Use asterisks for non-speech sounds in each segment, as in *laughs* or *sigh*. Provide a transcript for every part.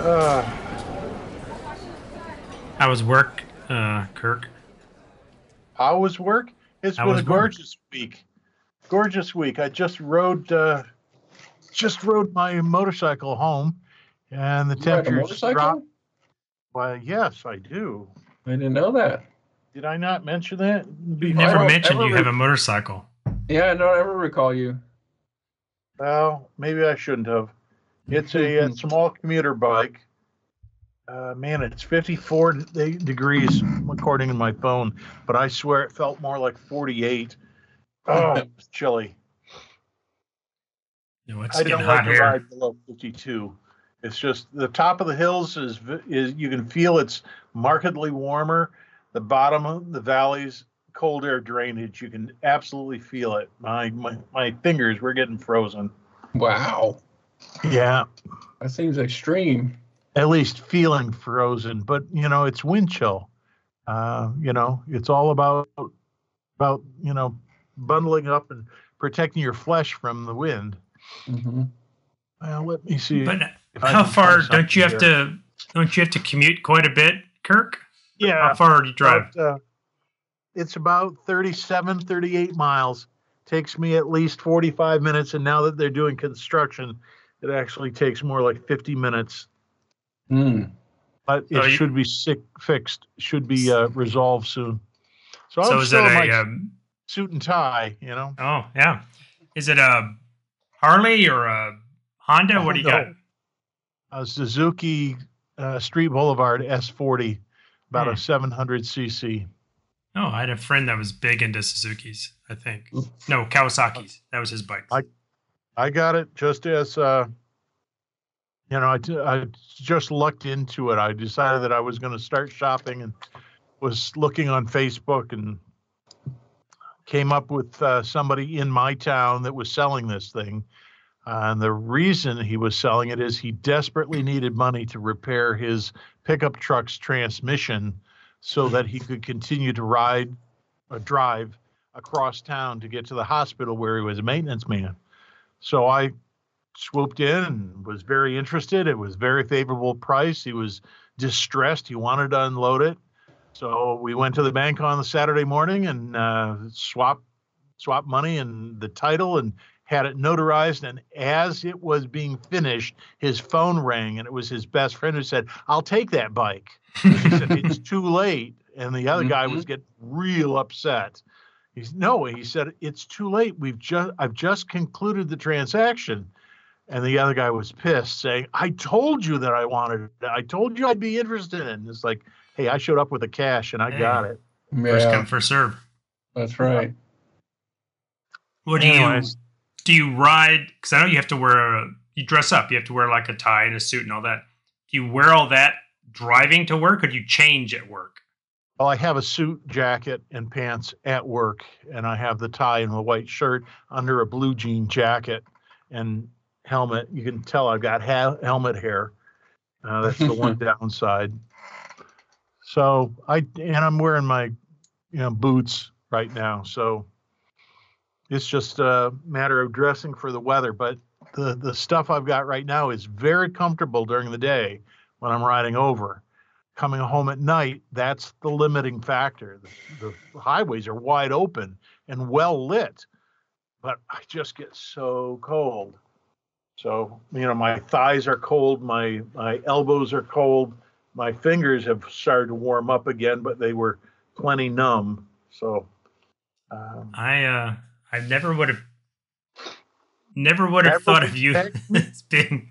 Uh, How was work, uh, Kirk? how was work? It's How been was a work? gorgeous week. Gorgeous week. I just rode uh, just rode my motorcycle home, and the You ride a temperatures motorcycle? dropped. Why, yes, I do. I didn't know that. Did I not mention that? You never mentioned you re- have a motorcycle. Yeah, I don't ever recall you. Well, maybe I shouldn't have. It's a, a small commuter bike. Uh, man, it's 54 de- degrees according to my phone, but I swear it felt more like 48. Oh, *laughs* it's chilly. No, it's I don't like to ride below 52. It's just the top of the hills is is you can feel it's markedly warmer. The bottom of the valleys, cold air drainage, you can absolutely feel it. My my, my fingers were getting frozen. Wow. Yeah, That seems extreme. at least feeling frozen. But you know, it's wind chill. Uh, you know, it's all about about you know bundling up and protecting your flesh from the wind. hmm Well, let me see. But how far? Don't you have something to? Don't you have to commute quite a bit, Kirk? yeah, How far do you drive? About, uh, it's about 37, 38 miles. Takes me at least 45 minutes. And now that they're doing construction, it actually takes more like 50 minutes. Mm. But it So you- should be sick, fixed, should be uh, resolved soon. So, So I'm is it still in my a? Um, suit and tie, you know. oh yeah. Is it a Harley or a Honda? What do you no. got? A Suzuki uh, Street Boulevard S40, about Hmm. a 700 cc. Oh, I had a friend that was big into Suzuki's. I think. No, Kawasaki's. That was his bike. I- I got it just as uh, you know, I, just lucked into it. I decided that I was going to start shopping and was looking on Facebook and came up with uh, somebody in my town that was selling this thing. Uh, and the reason he was selling it is he desperately needed money to repair his pickup truck's transmission so that he could continue to ride or drive across town to get to the hospital where he was a maintenance man. So I swooped in and was very interested. It was very favorable price. He was distressed. He wanted to unload it. So we went to the bank on the Saturday morning and uh, swap swap money and the title and had it notarized. And as it was being finished, his phone rang and it was his best friend who said, "I'll take that bike." He said, "It's *laughs* too late." And the other guy was getting real upset. He's no, he said, "It's too late. We've just I've just concluded the transaction." And the other guy was pissed, saying, "I told you that I wanted it. I told you I'd be interested in." It's like, hey, I showed up with the cash and I got it. First Yeah, come, first serve. that's right. What do you do? You ride? Because I know you have to wear. A, you dress up. You have to wear like a tie and a suit and all that. Do you wear all that driving to work, or do you change at work? Well, I have a suit, jacket, and pants at work, and I have the tie and the white shirt under a blue jean jacket and helmet. You can tell I've got ha- helmet hair. Uh, that's the one *laughs* downside. So I and I'm wearing my you know boots right now. So it's just a matter of dressing for the weather. But the the stuff I've got right now is very comfortable during the day when I'm riding over coming home at night, that's the limiting factor. The, the highways are wide open and well lit, but I just get so cold. So, you know, my thighs are cold, my my elbows are cold, my fingers have started to warm up again, but they were plenty numb. So, um, I uh, I never would have, never would have Never thought of you would've *laughs* as being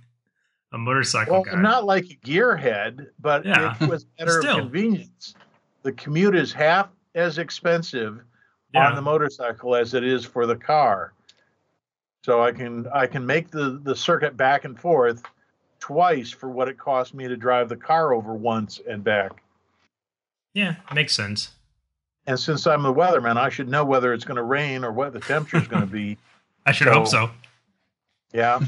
a motorcycle well, guy. Not like a gearhead, but Yeah. it was *laughs* a matter Still. convenience. The commute is half as expensive yeah. on the motorcycle as it is for the car. So I can I can make the the circuit back and forth twice for what it cost me to drive the car over once and back. yeah, makes sense. And since I'm the weatherman, I should know whether it's going to rain or what the temperature is going to be. *laughs* I should hope so. Yeah.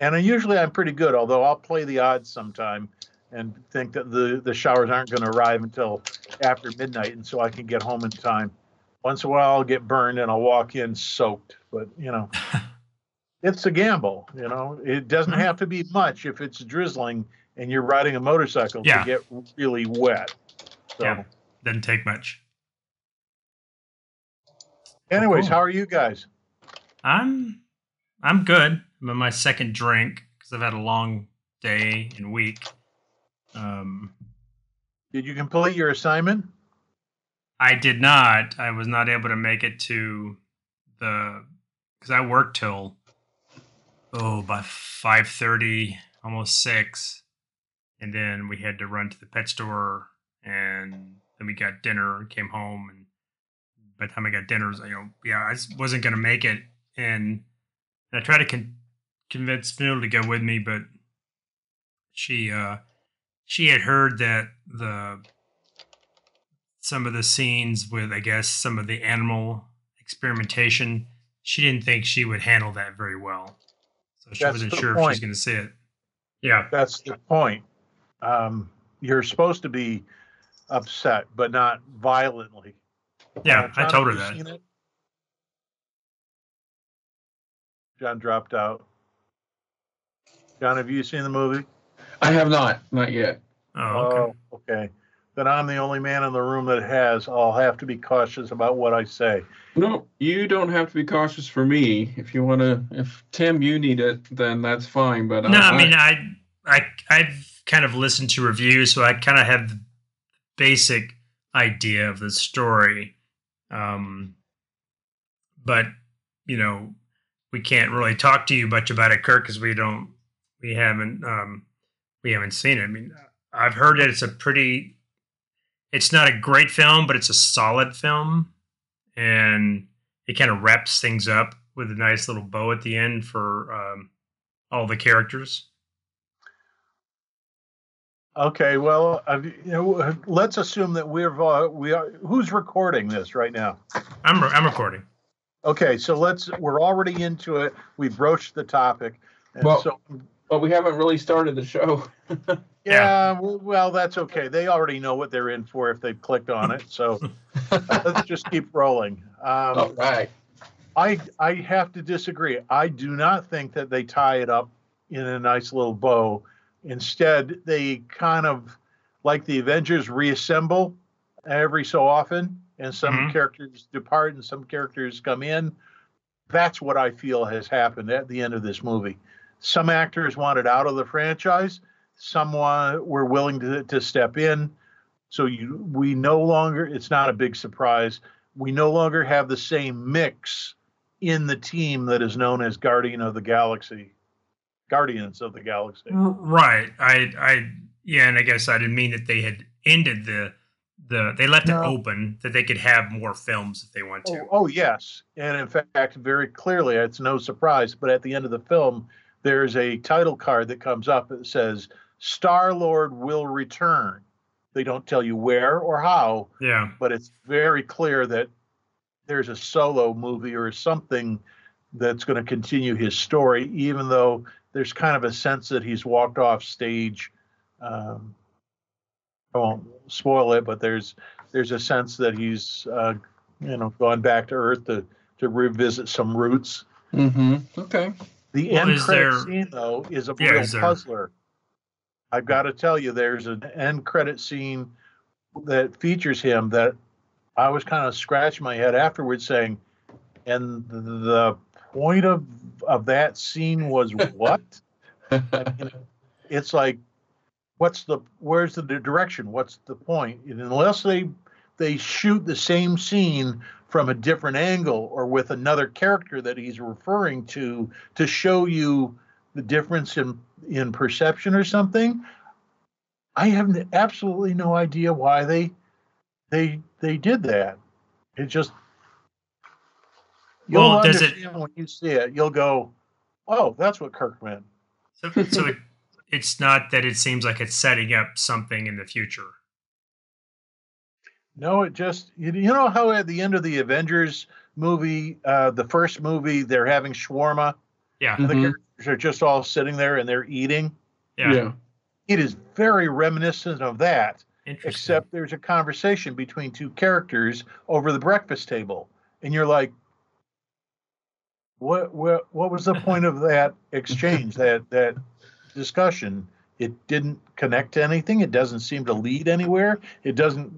And I, usually I'm pretty good, although I'll play the odds sometime and think that the, the showers aren't going to arrive until after midnight, and so I can get home in time. Once in a while, I'll get burned and I'll walk in soaked, but you know, *laughs* it's a gamble. You know, it doesn't Mhm. have to be much if it's drizzling and you're riding a motorcycle Yeah. to get really wet. So, Yeah. Doesn't take much. anyways, Cool. how are you guys? I'm I'm good. I'm my second drink because I've had a long day and week. Um, Did you complete your assignment? I did not. I was not able to make it to the because I worked till oh by five thirty, almost six, and then we had to run to the pet store, and then we got dinner and came home, and by the time I got dinner, you know, yeah, I just wasn't gonna make it, and, and I tried to con- convince Mill to go with me, but she uh she had heard that the some of the scenes with I guess some of the animal experimentation, she didn't think she would handle that very well. So she That's wasn't sure if she's going to see it. Yeah, That's the point. Um, you're supposed to be upset, but not violently. yeah, Uh, I told her that. John dropped out. John, have you seen the movie? I have not, not yet. Oh, okay. Oh, okay. Then I'm the only man in the room that has. I'll have to be cautious about what I say. No, you don't have to be cautious for me. If you want to, if Tim, you need it, then that's fine. But no, I mean I I I've kind of listened to reviews, so I kind of have the basic idea of the story. Um, but you know, we can't really talk to you much about it, Kirk, because we don't, we haven't, um, we haven't seen it. I mean, I've heard that it's a pretty, it's not a great film, but it's a solid film, and it kind of wraps things up with a nice little bow at the end for um, all the characters. Okay, well, uh, you know, let's assume that we're uh, we are. Who's recording this right now? I'm I'm recording. Okay, so let's. We're already into it. We broached the topic, and Well- so but we haven't really started the show. *laughs* yeah, well, well, that's okay. They already know what they're in for if they've clicked on it. So *laughs* let's just keep rolling. Um, All right. I I have to disagree. I do not think that they tie it up in a nice little bow. Instead, they kind of like the Avengers reassemble every so often, and some Mhm. characters depart and some characters come in. That's what I feel has happened at the end of this movie. Some actors wanted out of the franchise. Some were willing to, to step in. So you, we no longer. It's not a big surprise. We no longer have the same mix in the team that is known as Guardian of the Galaxy, Guardians of the Galaxy. Right. I I yeah, and I guess I didn't mean that they had ended the the they left No. it open that they could have more films if they want to. Oh, oh, yes, and in fact, very clearly, it's no surprise. But at the end of the film, there's a title card that comes up that says Star Lord will return. They don't tell you where or how, Yeah. but it's very clear that there's a solo movie or something that's going to continue his story, even though there's kind of a sense that he's walked off stage. Um, I won't spoil it, but there's there's a sense that he's uh, you know gone back to Earth to to revisit some roots. Mm-hmm. Okay. The Well, end credit there- scene though is a Yeah, real is there- puzzler. I've got to tell you, there's an end credit scene that features him that I was kind of scratching my head afterwards, saying, "And the point of of that scene was what?" I mean, it's like, what's the where's the direction? What's the point? And unless they they shoot the same scene from a different angle or with another character that he's referring to to show you the difference in in perception or something i have absolutely no idea why they they they did that. It just you'll Well, does it- understand when you see it. You'll go oh that's what kirk meant. So so it, it's not that it seems like it's setting up something in the future. No, it just you, you know how at the end of the Avengers movie, uh, the first movie, they're having shawarma. Yeah. and The characters are just all sitting there and they're eating. Yeah. yeah. It is very reminiscent of that, Interesting. except there's a conversation between two characters over the breakfast table, and you're like, "What? What? What was the point of that *laughs* exchange? that that discussion?" It didn't connect to anything. It doesn't seem to lead anywhere. It doesn't.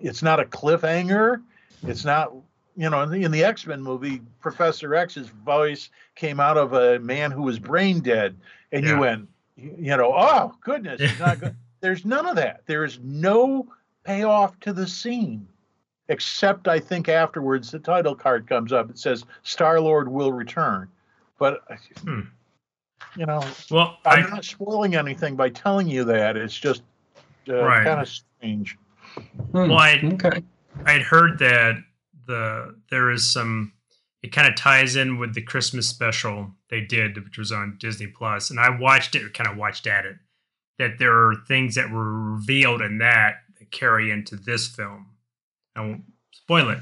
It's not a cliffhanger. It's not. You know, in the, in the X Men movie, Professor X's voice came out of a man who was brain dead, and Yeah. you went, you know, oh goodness, he's not good. *laughs* There's none of that. There is no payoff to the scene, except I think afterwards the title card comes up. It says Star Lord will return, but Hmm. you know, Well, I'm I, not spoiling anything by telling you that. It's just uh, Right. kind of strange. Hmm, Well, I- okay. I'd heard that the there is some. It kind of ties in with the Christmas special they did, which was on Disney Plus, and I watched it. Kind of watched at it. That there are things that were revealed in that that carry into this film. I won't spoil it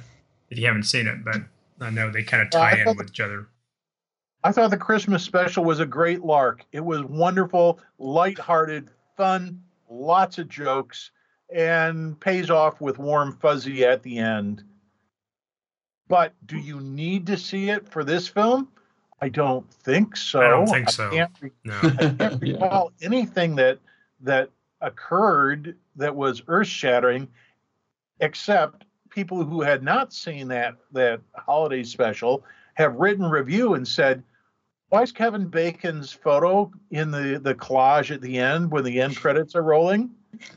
if you haven't seen it, but I know they kind of tie in with each other. I thought the Christmas special was a great lark. It was wonderful, lighthearted, fun, lots of jokes, and pays off with warm fuzzy at the end. But do you need to see it for this film? I don't think so. I don't think so. can't *laughs* re- No, I can't *laughs* Yeah. recall anything that that occurred that was earth shattering, except people who had not seen that that holiday special have written review and said, "Why is Kevin Bacon's photo in the the collage at the end when the end credits are rolling?" *laughs*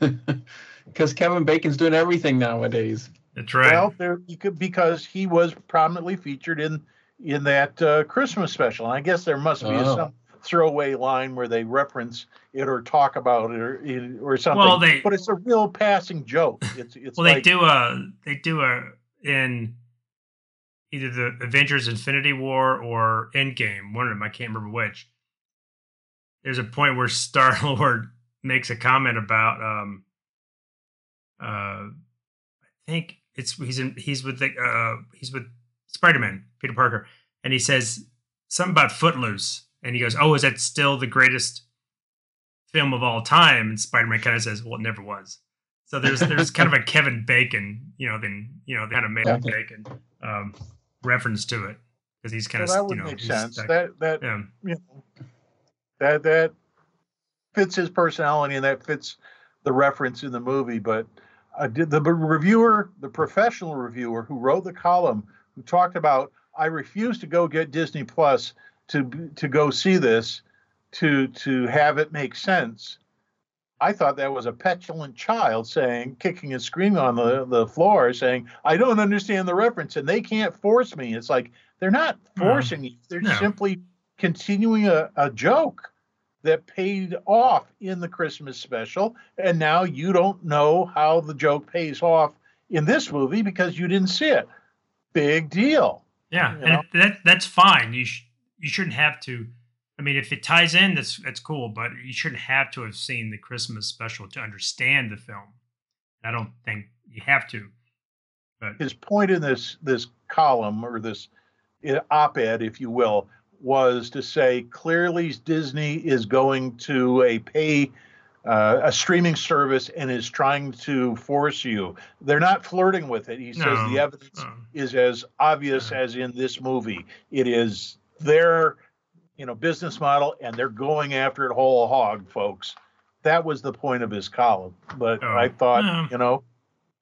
Because Kevin Bacon's doing everything nowadays. that's right. Well, there you could because he was prominently featured in in that uh, Christmas special. And I guess there must be Oh. some throwaway line where they reference it or talk about it or or something. Well, they- but it's a real passing joke. *laughs* It's it's well, like, they do a they do a in either the Avengers Infinity War or Endgame, one of them. I can't remember which. There's a point where *laughs* Star Lord makes a comment about um uh I think it's he's in he's with the uh he's with Spider Man Peter Parker and he says something about Footloose and he goes oh is that still the greatest film of all time and Spider Man kind of says well it never was so there's there's kind of a Kevin Bacon, you know, then you know, kind of made Okay. Bacon um, reference to it because he's kind well, of that you would know make sense. that- That that yeah. you know, that that fits his personality and that fits the reference in the movie. But uh, did the reviewer, the professional reviewer who wrote the column, who talked about, I refuse to go get Disney Plus to to go see this, to to have it make sense. I thought that was a petulant child saying, kicking and screaming on the, the floor, saying, I don't understand the reference and they can't force me. It's like they're not No. forcing you, they're No. simply continuing a, a joke that paid off in the Christmas special. And now you don't know how the joke pays off in this movie because you didn't see it. Big deal. Yeah, you and know? it, that that's fine. You sh- you shouldn't have to. I mean, if it ties in, that's that's cool. But you shouldn't have to have seen the Christmas special to understand the film. I don't think you have to. But his point in this this column or this uh, op-ed, if you will, was to say clearly Disney is going to a pay uh, a streaming service and is trying to force you. They're not flirting with it. He says No. the evidence um, is as obvious Yeah. as in this movie. It is their you know business model and they're going after it whole hog, folks. That was the point of his column. But Oh. I thought, Yeah. you know,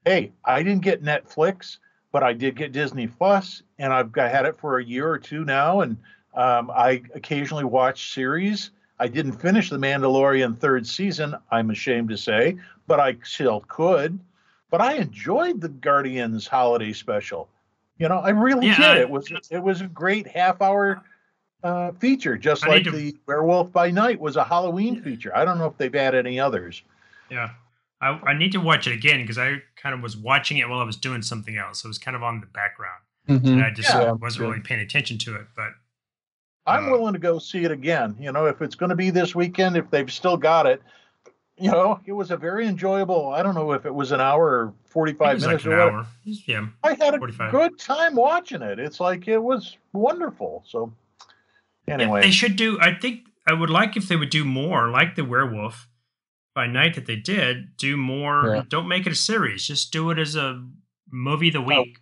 hey, I didn't get Netflix, but I did get Disney Plus, and I've got, had it for a year or two now, and um, I occasionally watch series. I didn't finish The Mandalorian third season, I'm ashamed to say, but I still could. But I enjoyed the Guardians holiday special. You know, I really Yeah, did. I- it was it was a great half hour uh, feature, just I like to- the Werewolf by Night was a Halloween feature. I don't know if they've had any others. yeah, I I need to watch it again because I kind of was watching it while I was doing something else. It was kind of on the background, Mhm. and I just Yeah, wasn't good. really paying attention to it. But I'm Uh, willing to go see it again. You know, if it's going to be this weekend, if they've still got it, you know, it was a very enjoyable. I don't know if it was an hour or it 45 was minutes like an or hour. Yeah, I had a 45. good time watching it. It's like it was wonderful. So, Yeah, anyway, they should do. I think I would like if they would do more, like the Werewolf by Night that they did. Do more. Yeah. Don't make it a series. Just do it as a movie of the week.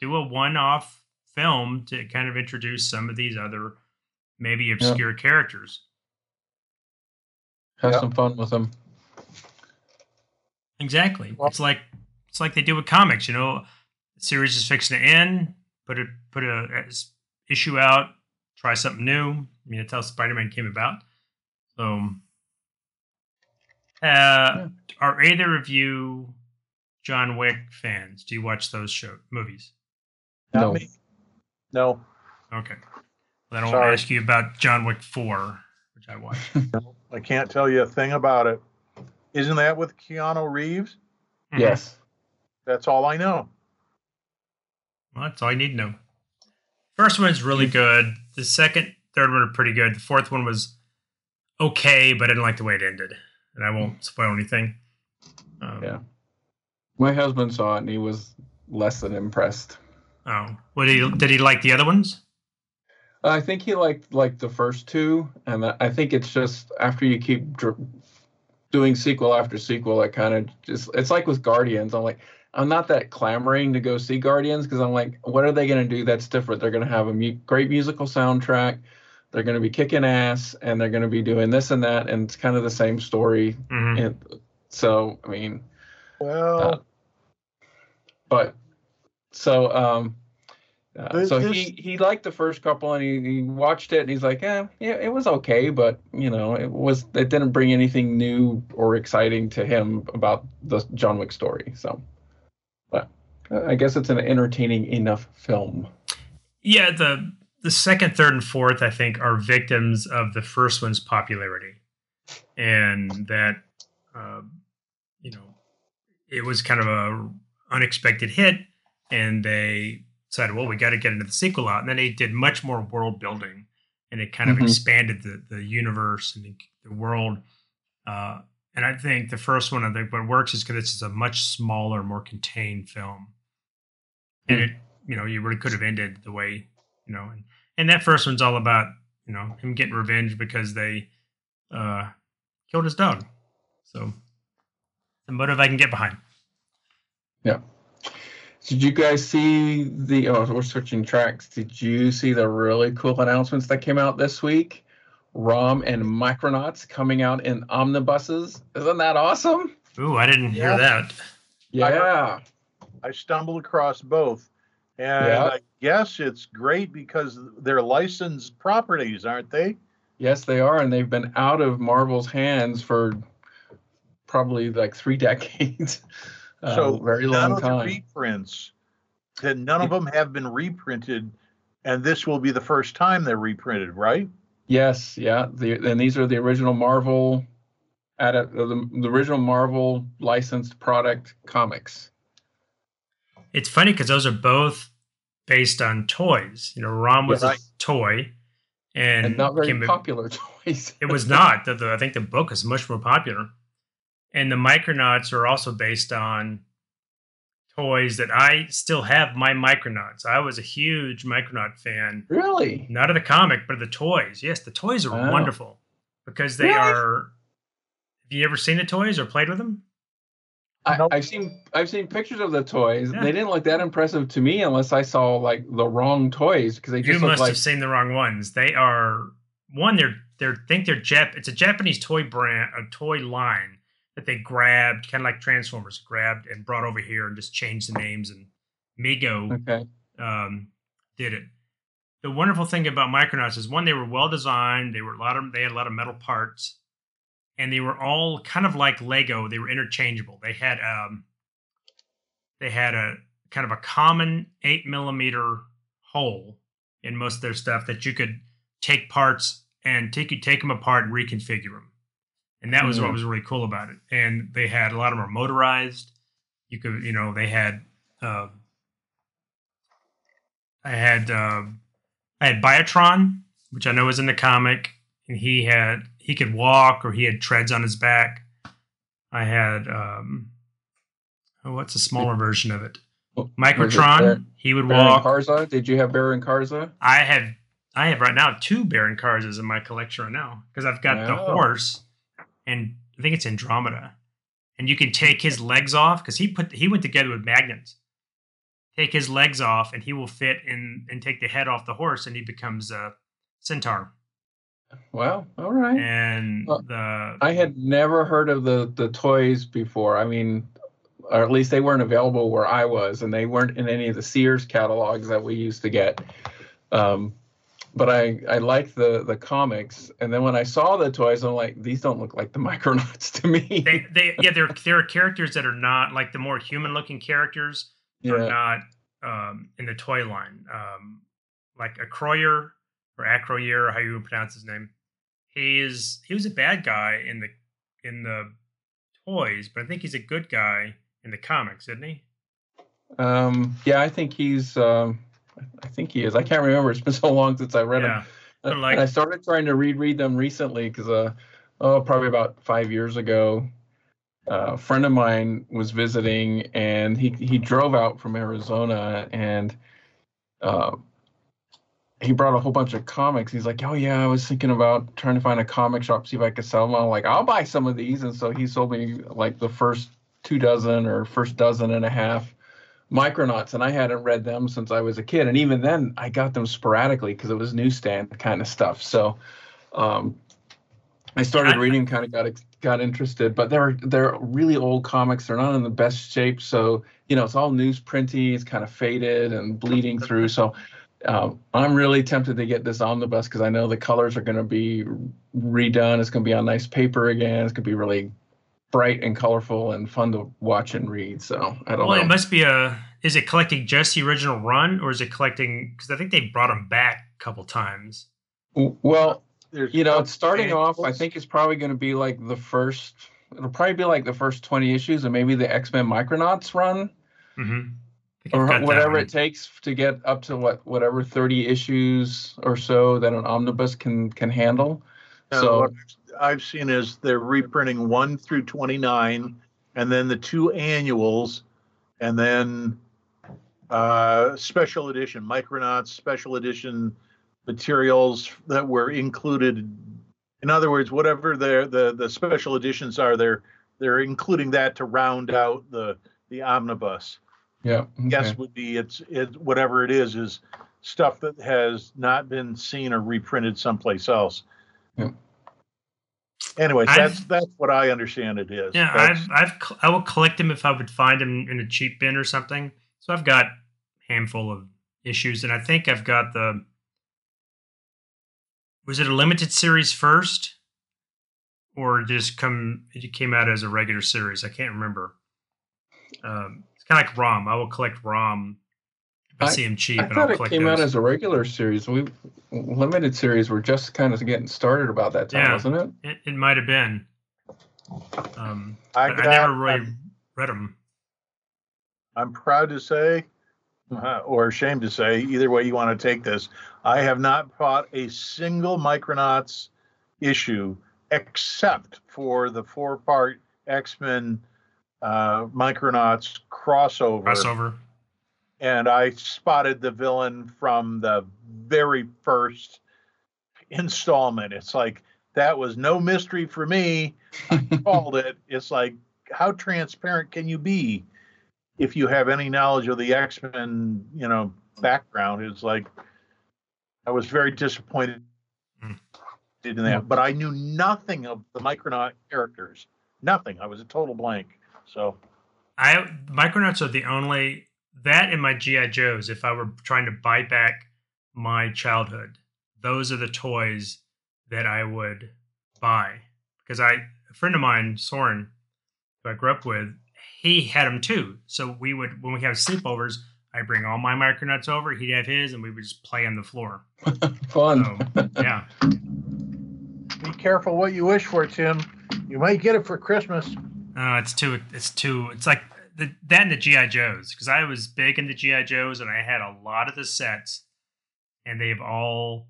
Do a one-off film to kind of introduce some of these other maybe obscure characters. have Yep. some fun with them. Exactly. Well- it's like it's like they do with comics. You know, the series is fixing to end. Put a put a issue out. Try something new. I mean, that's how Spider Man came about. So, uh, are either of you John Wick fans? Do you watch those show movies? Not No. me. No, Okay. Well, then I won't Sorry. ask you about John Wick Four, which I watched. *laughs* I can't tell you a thing about it. Isn't that with Keanu Reeves? Mhm. Yes. That's all I know. Well, that's all I need to know. First one is really good. The second, third one are pretty good. The fourth one was okay, but I didn't like the way it ended. And I won't spoil anything. Um, Yeah. My husband saw it and he was less than impressed. Oh, what did he did he like the other ones? I think he liked like the first two, and I I think it's just after you keep dr- doing sequel after sequel, it kind of just it's like with Guardians. I'm like, I'm not that clamoring to go see Guardians because I'm like, what are they going to do that's different? They're going to have a mu- great musical soundtrack, they're going to be kicking ass, and they're going to be doing this and that, and it's kind of the same story. hmm And so, I mean, Well, Uh, but so um uh, so this- he he liked the first couple and he, he watched it and he's like yeah yeah it was okay but you know it was it didn't bring anything new or exciting to him about the John Wick story so. But uh, I guess it's an entertaining enough film. Yeah, the the second, third, and fourth, I think, are victims of the first one's popularity, and that uh, you know it was kind of a unexpected hit, and they decided, well, we got to get into the sequel out, and then they did much more world building, and it kind of Mhm. expanded the the universe and the, the world. Uh, and I think the first one, I think, what works is because it's a much smaller, more contained film, and it you know, you really could have ended the way, you know, and, and that first one's all about, you know, him getting revenge because they uh killed his dog. So the motive I can get behind. Did you guys see the oh we're switching tracks did you see the really cool announcements that came out this week ROM and Micronauts coming out in omnibuses isn't that awesome Ooh, I didn't hear that. Yeah. I stumbled across both. And Yeah. I guess it's great because they're licensed properties, aren't they? Yes, they are, and they've been out of Marvel's hands for probably like three *laughs* decades. Uh, so very none long of time. the reprints, that none of them have been reprinted, and this will be the first time they're reprinted, right? yes, yeah. The, and these are the original Marvel, at the, the original Marvel licensed product comics. It's funny because those are both based on toys. You know, Rom was Yeah. a toy, and, And, not very became a- popular *laughs* toys. It was not. The, the, I think the book is much more popular. And the Micronauts are also based on toys that I still have my Micronauts. I was a huge Micronaut fan, really? not of the comic, but of the toys. Yes, the toys are Wow. wonderful because they Really? are. Have you ever seen the toys or played with them? I, Nope. I've seen I've seen pictures of the toys. Yeah. They didn't look that impressive to me unless I saw like the wrong toys because they You just look must like have seen the wrong ones. They are one. They're they're think they're Jap. It's a Japanese toy brand, a toy line that they grabbed, kind of like Transformers, grabbed and brought over here and just changed the names. And Mego okay. um, did it. The wonderful thing about Micronauts is one, they were well designed. They were a lot of they had a lot of metal parts, and they were all kind of like Lego. They were interchangeable. They had um, they had a kind of a common eight millimeter hole in most of their stuff that you could take parts and take you take them apart and reconfigure them. And that was what Mm. was really cool about it. And they had a lot of them were motorized. You could, you know, they had. Uh, I had uh, I had Biotron, which I know was in the comic, and he had he could walk or he had treads on his back. I had um, oh, what's a smaller version of it? It Microtron. He would Baron walk. Karza? Did you have Baron Karza? I have I have right now two Baron Karzas in my collection right now because I've got the horse, and I think it's Andromeda, and you can take his legs off because he put he went together with magnets. Take his legs off, and he will fit in and take the head off the horse, and he becomes a centaur. Well, all right. and Well, the I had never heard of the the toys before. I mean, or at least they weren't available where I was, and they weren't in any of the Sears catalogs that we used to get. Um, but I I liked the the comics, and then when I saw the toys, I'm like, these don't look like the *laughs* Micronauts to me. they, they yeah there there are characters that are not like the more human looking characters are yeah, not um, in the toy line. Um, like Acroyear or Acroyear, how you pronounce his name. He is he was a bad guy in the in the toys, but I think he's a good guy in the comics, isn't he? um, yeah, I think he's. Um, I think he is. I can't remember. It's been so long since I read Yeah. Uh, like- and I started trying to reread them recently because, uh, oh, probably about five years ago, uh, a friend of mine was visiting and he he drove out from Arizona and uh, he brought a whole bunch of comics. He's like, oh yeah, I was thinking about trying to find a comic shop see if I could sell them. I'm like, I'll buy some of these, and so he sold me like the first two dozen or first dozen and a half. Micronauts, and I hadn't read them since I was a kid, and even then I got them sporadically because it was newsstand kind of stuff. So, um, I started reading, kind of got got interested, but they're they're really old comics. They're not in the best shape, so you know it's all newsprinty. It's kind of faded and bleeding through. So, um, I'm really tempted to get this omnibus because I know the colors are going to be redone. It's going to be on nice paper again. It's going to be really bright and colorful and fun to watch and read. So I don't Well, know. it must be a. Is it collecting just the original run, or is it collecting? Because I think they brought them back a couple times. Well, There's you know, no it's starting off. I think it's probably going to be like the first. It'll probably be like the first twenty issues, and maybe the X Men Micronauts run, Mm-hmm. or whatever it takes to get up to what whatever thirty issues or so that an omnibus can can handle. No, so what I've seen is they're reprinting one through 29 and then the two annuals and then uh, special edition Micronauts special edition materials that were included. In other words, whatever their the the special editions are, they're they're including that to round out the the omnibus. yeah, okay. Guess would be it's it whatever it is is stuff that has not been seen or reprinted someplace else. Yeah. Anyways, I've- that's that's what I understand it is. Yeah, That's- I've I've I will collect them if I would find them in a cheap bin or something. So I've got a handful of issues, and I think I've got the. Was it a limited series first, or just come? It came out as a regular series. I can't remember. Um, it's kind of like ROM. I will collect ROM I, I- see them cheap, I and I'll thought it collect came out as a regular series. We limited series were just kind of getting started about that time, Yeah. wasn't it? It, it might have been. Um, I but I never really I'm- read them. I'm proud to say, uh, or ashamed to say, either way you want to take this, I have not bought a single Micronauts issue except for the four part X Men uh, Micronauts crossover. Crossover. And I spotted the villain from the very first installment. It's like, that was no mystery for me. I *laughs* called it. It's like, how transparent can you be? if you have any knowledge of the X-Men, you know, background, it's like I was very disappointed Mm. in that. But I knew nothing of the Micronaut characters. Nothing. I was a total blank. So I Micronauts are the only that and my GI Joes. If I were trying to buy back my childhood, those are the toys that I would buy because I a friend of mine, Soren, who I grew up with, he had them too. So we would when we have sleepovers, I bring all my Micronauts over. He'd have his, and we would just play on the floor. *laughs* Fun. So yeah, be careful what you wish for, Tim. You might get it for Christmas. uh, it's too. It's too. It's like the, and the GI Joes because I was big into GI Joes and I had a lot of the sets, and they've all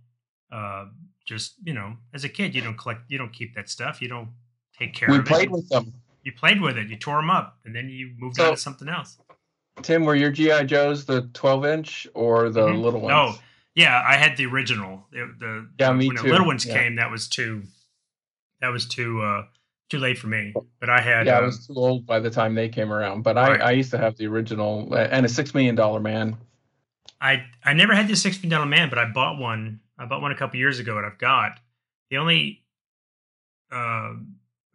uh, just you know as a kid you don't collect you don't keep that stuff you don't take care we of it. We played it. with them. You played with it. You tore them up, and then you moved So- on to something else. Tim, were your GI Joes the 12 inch or the Mhm. little ones? No, yeah, I had the original. The, the Yeah, me when too. the little ones Yeah. came, that was too. That was too uh too late for me. But I had. Yeah, I um, was too old by the time they came around. But Right. I, I used to have the original uh, and a six million dollar man. I I never had the six million dollar man, but I bought one. I bought one a couple years ago, and I've got. the only, uh,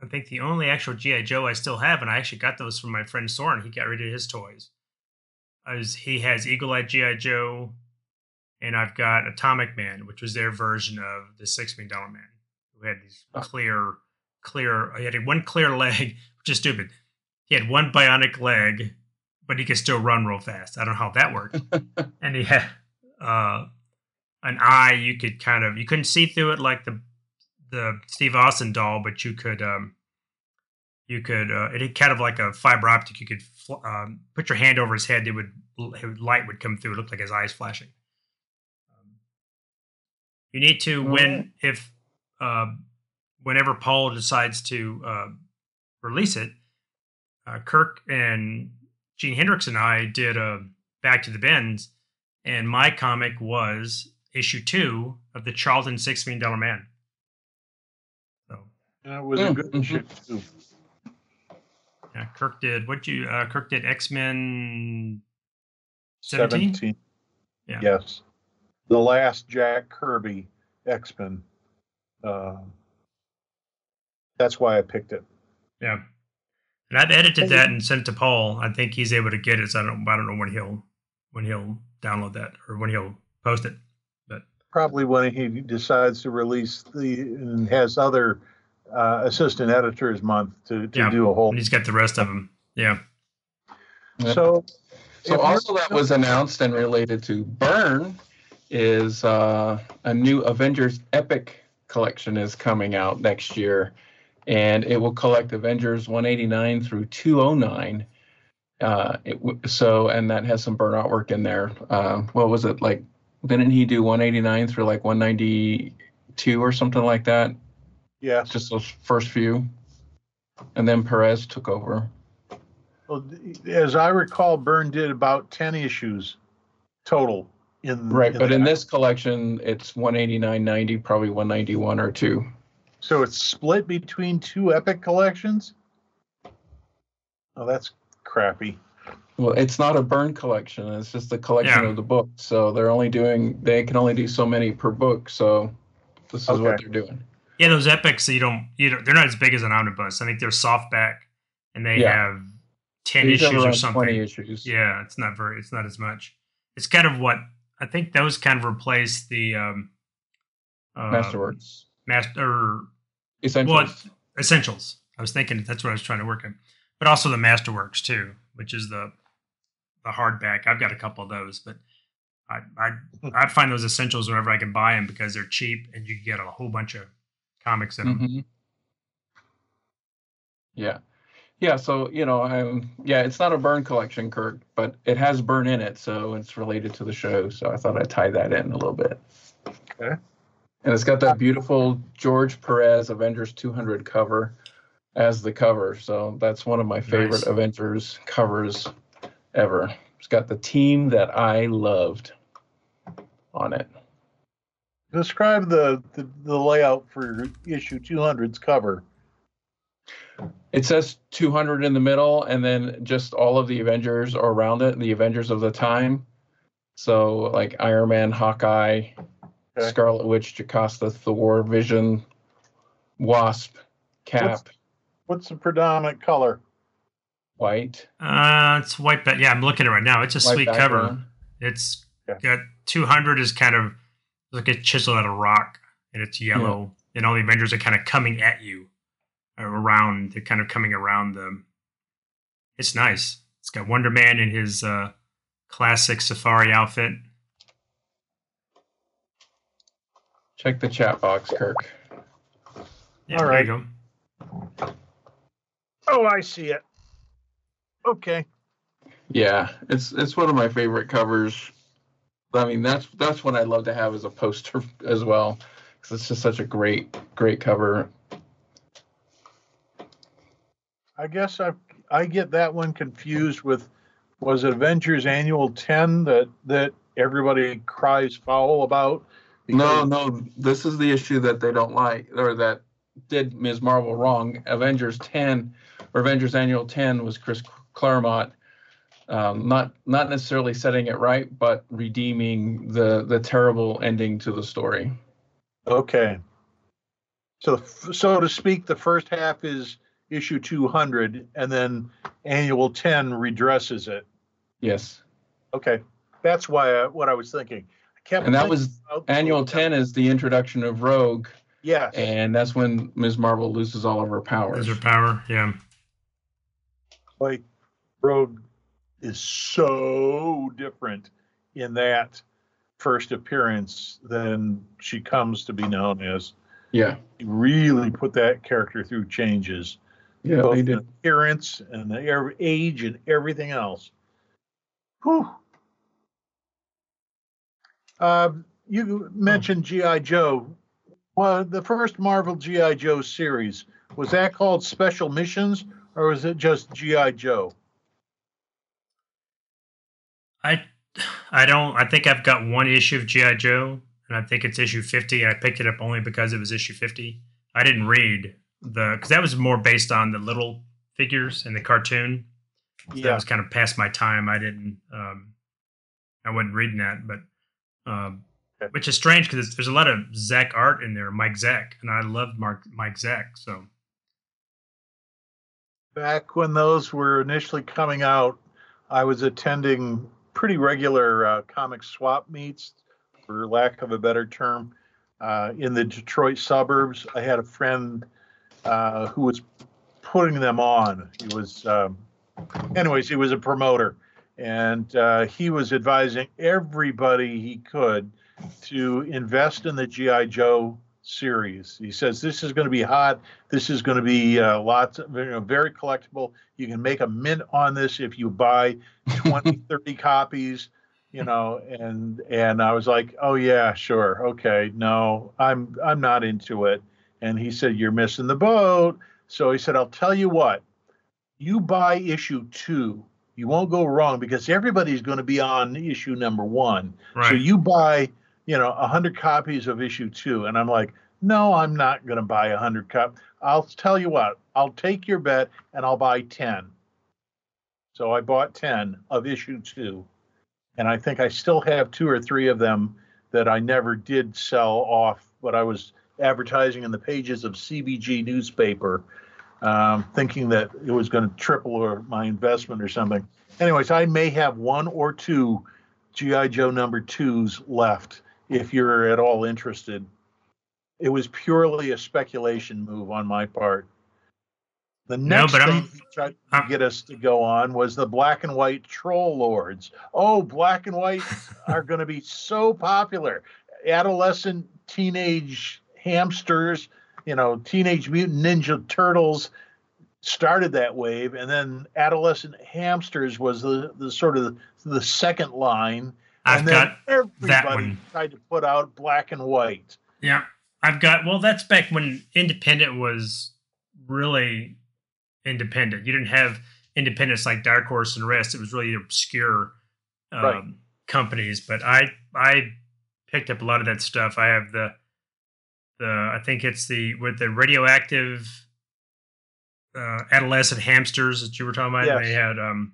I think the only actual GI Joe I still have, and I actually got those from my friend Soren. He got rid of his toys. Is he has Eagle Eye GI Joe, and I've got Atomic Man, which was their version of the Six Million Dollar Man, who had these Oh. clear, clear. He had one clear leg, which is stupid. He had one bionic leg, but he could still run real fast. I don't know how that worked. *laughs* and he had uh, an eye you could kind of you couldn't see through it like the the Steve Austin doll, but you could um, you could uh, it had kind of like a fiber optic. You could fl- um, put your hand over his head; it would light would come through. It looked like his eyes flashing. Um, you need to right. if uh, whenever Paul decides to uh, release it, uh, Kirk and Gene Hendricks and I did a Back to the Bends, and my comic was issue two of the Charlton Six Million Dollar Man. So That was a Mm, good mhm. shit too. yeah, Kirk did what you uh, Kirk did X Men seventeen. 17. Yeah. Yes. The last Jack Kirby X Men. Uh, that's why I picked it. Yeah, and I've edited that and sent it to Paul. I think he's able to get it. So I don't I don't know when he'll when he'll download that or when he'll post it. But Probably when he decides to release the and has other uh, assistant editors month to, to Yeah. do a whole. and he's got the rest of them. Yeah. Yeah. So, So also that was announced and related to Byrne is uh, a new Avengers Epic collection is coming out next year, and it will collect Avengers 189 through 209. Uh, it, w- so and that has some Byrne artwork in there. Uh, what was it like? Didn't he do 189 through like 192 or something like that? Yeah, Just those first few, and then Perez took over. Well, as I recall, Byrne did about 10 issues total in Right, but in this collection, it's 189.90, probably 191 or two. So it's split between two epic collections? Oh, that's crappy. Well, it's not a Byrne collection. It's just a collection Yeah. of the book. So they're only doing, they can only do so many per book. So this is what they're doing. Yeah, those epics you don't you don't, they're not as big as an omnibus. I think they're softback and they Yeah. have ten These issues or something. 20 issues. Yeah, it's not very it's not as much. It's kind of what I think those kind of replace the um uh, Masterworks. Master Essentials. essentials. I was thinking that's what I was trying to work on. But also the Masterworks too, which is the the hardback. I've got a couple of those, but I I I find those essentials whenever I can buy them because they're cheap and you get a whole bunch of comics in them. Mhm. Yeah. Yeah. So, you know, um, yeah, it's not a Byrne collection, Kirk, but it has Byrne in it. So it's related to the show. So I thought I'd tie that in a little bit. Okay. And it's got that beautiful George Perez Avengers 200 cover as the cover. So that's one of my favorite Nice. Avengers covers ever. It's got the team that I loved on it. Describe the, the, the layout for issue 200's cover. It says 200 in the middle, and then just all of the Avengers are around it, the Avengers of the time. So, like Iron Man, Hawkeye, Okay. Scarlet Witch, Jocasta, Thor, Vision, Wasp, Cap, What's the predominant color? White. Uh, it's white, but yeah, I'm looking at it right now. It's a white sweet cover. background. It's Yeah. got 200 is kind of like a chisel out of rock, and it's yellow, and all the Avengers are kind of coming at you around. They're kind of coming around them. It's nice. It's got Wonder Man in his uh, classic safari outfit. Check the chat box, Kirk. Yeah, All there right. you go. Oh, I see it. Okay. Yeah, it's it's one of my favorite covers. I mean, that's that's what I'd love to have as a poster *laughs* as well, because it's just such a great great cover. I guess I I get that one confused with was it Avengers Annual 10 that that everybody cries foul about? No, no, this is the issue that they don't like, or that did Ms. Marvel wrong. Avengers 10 or Avengers Annual 10 was Chris Claremont, um, not not necessarily setting it right, but redeeming the the terrible ending to the story. Okay. So, so to speak, the first half is issue 200, and then annual 10 redresses it. Yes. Okay, that's why I, what I was thinking. I kept And that was annual 10 is the introduction of Rogue, Yes. and that's when Ms. Marvel loses all of her powers. Is her power? Yeah. like Rogue is so different in that first appearance than she comes to be known as. Yeah. He really put that character through changes, Yeah, both they did. appearance and the age and everything else. Whew. Uh, you mentioned GI Joe. Well, the first Marvel GI Joe series was that called Special Missions, or was it just GI Joe? I I don't I think I've got one issue of G.I. Joe and I think it's issue 50. I picked it up only because it was issue 50. I didn't read the because that was more based on the little figures in the cartoon. So That was kind of past my time. I didn't um I wasn't reading that, but um which is strange because there's a lot of Zeck art in there, Mike Zeck, and I love Mark Mike Zeck. So back when those were initially coming out, I was attending pretty regular uh, comic swap meets, for lack of a better term, uh, in the Detroit suburbs. I had a friend uh, who was putting them on. He was, um, anyways, he was a promoter, and uh, he was advising everybody he could to invest in the GI Joe series. He says this is going to be hot. This is going to be uh, lots of you know, very collectible. You can make a mint on this if you buy 20, *laughs* 30 copies, you know, and and I was like, "Oh yeah, sure. Okay. No, I'm I'm not into it." And he said, "You're missing the boat." So he said, "I'll tell you what. You buy issue 2. You won't go wrong because everybody's going to be on issue number 1. right. So you buy, you know, a 100 copies of issue 2." And I'm like, "No, I'm not going to buy a 100 copies. I'll tell you what. I'll take your bet and I'll buy 10." So I bought 10 of issue 2. And I think I still have two or three of them that I never did sell off, but I was advertising in the pages of CBG newspaper, um, thinking that it was going to triple or my investment or something. Anyways, I may have one or two GI Joe number twos left if you're at all interested. It was purely a speculation move on my part. The No, next but thing he tried to get us to go on was the black and white Trollords. Oh, black and white *laughs* are going to be so popular. Adolescent teenage hamsters, you know, teenage mutant ninja turtles started that wave and then adolescent hamsters was the, the sort of the, the second line I've and then got everybody one. tried to put out black and white Yeah, I've got. Well, that's back when independent was really independent. You didn't have independents like Dark Horse and rest. It was really obscure um, Right. companies. But I I picked up a lot of that stuff. I have the the I think it's the with the radioactive uh, adolescent hamsters that you were talking about. Yes. They had um,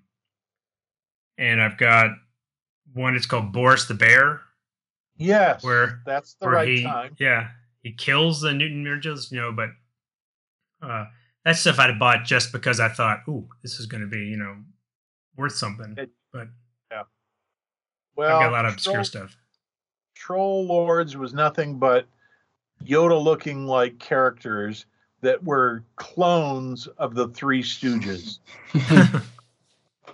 and I've got one. It's called Boris the Bear yes Where- that's the where right he, time Yeah, he kills the Newton Miragels, you know, but uh, that stuff I'd bought just because I thought, ooh, this is going to be, you know, worth something. It- but yeah, well I've got a lot of obscure troll, stuff. Trollords was nothing but yoda looking like characters that were clones of the three stooges *laughs*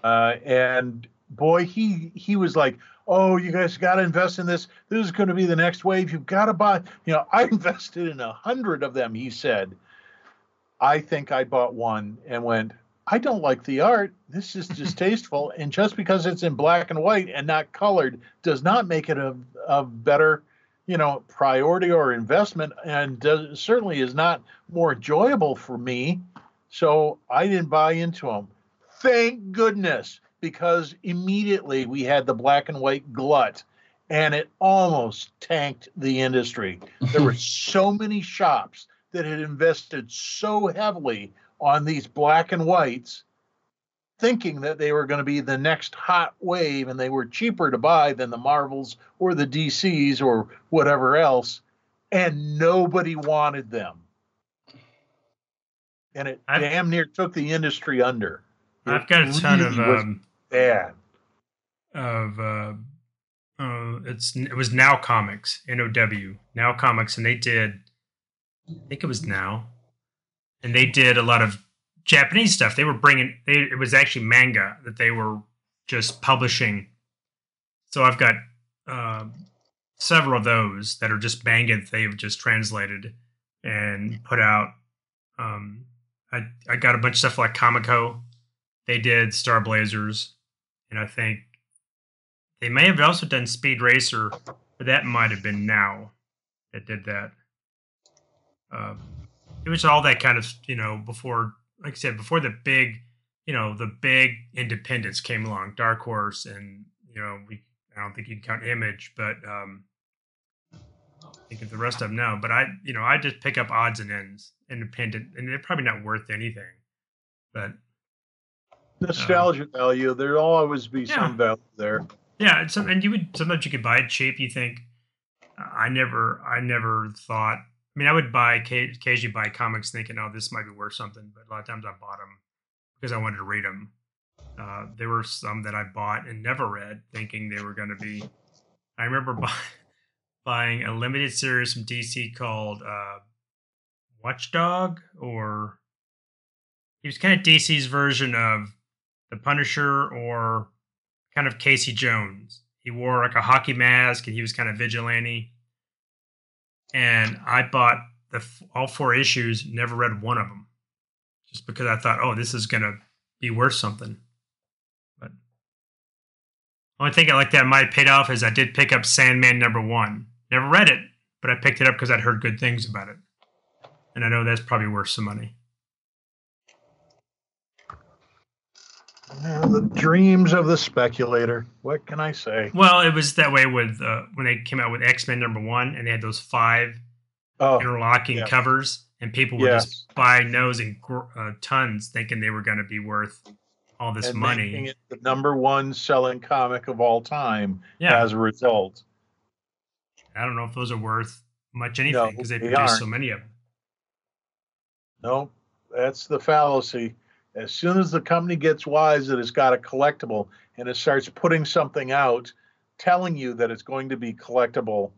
uh, and boy, he he was like, "Oh, you guys got to invest in this. This is going to be the next wave. You've got to buy." You know, I *laughs* invested in a hundred of them. He said. I think I bought one and went. I don't like the art. This is *laughs* distasteful. and just because it's in black and white and not colored does not make it a, a better, you know, priority or investment, and does, certainly is not more enjoyable for me. So I didn't buy into them. Thank goodness, because immediately we had the black and white glut, and it almost tanked the industry. There were *laughs* so many shops that had invested so heavily on these black and whites, thinking that they were going to be the next hot wave and they were cheaper to buy than the Marvels or the DCs or whatever else, and nobody wanted them. and it I've- damn near took the industry under. It I've got a ton of really um, bad. of uh, uh, it's it was Now Comics, N O W, Now Comics, and they did, I think it was Now, and they did a lot of Japanese stuff. They were bringing, they, it was actually manga that they were just publishing. So I've got uh, several of those that are just manga that they've just translated and put out. Um, I I got a bunch of stuff like Comico. They did Star Blazers, and I think they may have also done Speed Racer, but that might have been now that did that. Uh, it was all that kind of you know before, like I said, before the big, you know, the big independents came along, Dark Horse, and you know, we I don't think you'd count Image, but um, I think of the rest of them now. But I, you know, I just pick up odds and ends, independent, and they're probably not worth anything, but Nostalgia value. There'll always be Yeah. some value there. Yeah, and, some, and you would sometimes you could buy it cheap. You think I never, I never thought. I mean, I would buy occa- occasionally buy comics thinking, "Oh, this might be worth something," but a lot of times I bought them because I wanted to read them. Uh, there were some that I bought and never read, thinking they were going to be. I remember *laughs* buy, buying a limited series from DC called uh, Wild Dog, or he was kind of DC's version of the Punisher, or kind of Casey Jones. He wore like a hockey mask and he was kind of vigilante. And I bought the all four issues, never read one of them, just because I thought, oh, this is gonna be worth something. But only thing I like that might have paid off is I did pick up Sandman number one. Never read it, but I picked it up because I'd heard good things about it, and I know that's probably worth some money. The dreams of the speculator. What can I say? Well, it was that way with uh, when they came out with X Men number one, and they had those five Oh, interlocking yeah. covers, and people were yes. just buying those in uh, tons, thinking they were going to be worth all this and money. making it the number one selling comic of all time yeah, as a result. I don't know if those are worth much anything No, because they they produce aren't. so many of them. No, that's the fallacy. As soon as the company gets wise that it's got a collectible and it starts putting something out, telling you that it's going to be collectible,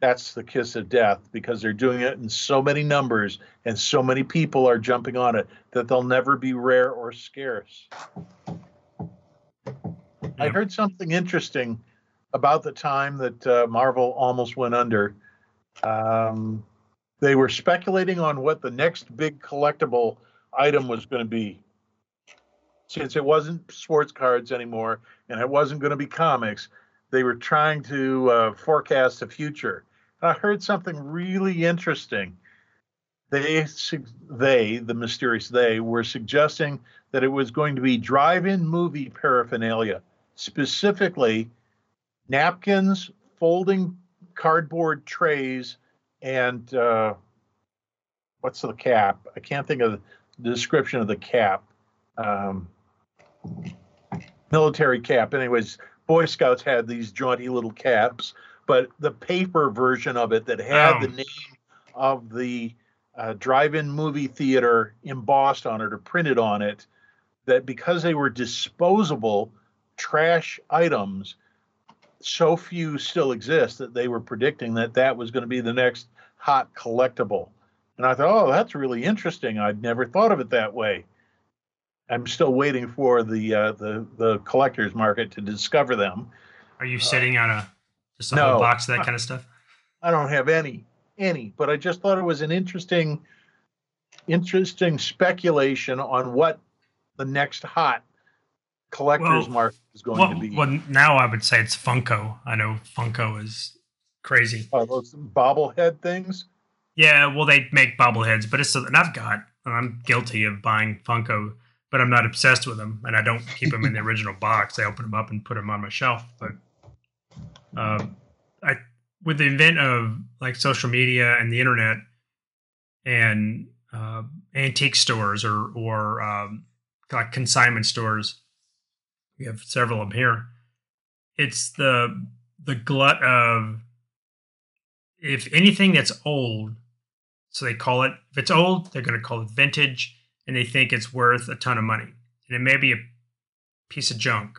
that's the kiss of death because they're doing it in so many numbers and so many people are jumping on it that they'll never be rare or scarce. I heard something interesting about the time that uh, Marvel almost went under. Um, they were speculating on what the next big collectible item was going to be. Since it wasn't sports cards anymore and it wasn't going to be comics, they were trying to uh, forecast the future. And I heard something really interesting. They, they, the mysterious they, were suggesting that it was going to be drive-in movie paraphernalia, specifically napkins, folding cardboard trays, and uh, what's the cap? I can't think of description of the cap. Um, military cap. Anyways, Boy Scouts had these jaunty little caps, but the paper version of it that had Oh. the name of the uh, drive-in movie theater embossed on it or printed on it, that because they were disposable trash items, so few still exist that they were predicting that that was going to be the next hot collectible. And I thought, oh, that's really interesting. I'd never thought of it that way. I'm still waiting for the uh, the the collectors market to discover them. Are you sitting on a just a no. whole box of that kind of stuff? I don't have any any, but I just thought it was an interesting interesting speculation on what the next hot collectors Well- market is going Well, to be. well, now I would say it's Funko. I know Funko is crazy. Uh, those bobblehead things. Yeah, well, they make bobbleheads, but it's and I've got and I'm guilty of buying Funko, but I'm not obsessed with them, and I don't keep them in the *laughs* original box. I open them up and put them on my shelf. But um, I, with the invent of like social media and the internet and uh, antique stores or or um, like consignment stores, we have several of them here. It's the the glut of if anything that's old So they call it, if it's old, they're going to call it vintage and they think it's worth a ton of money. And it may be a piece of junk.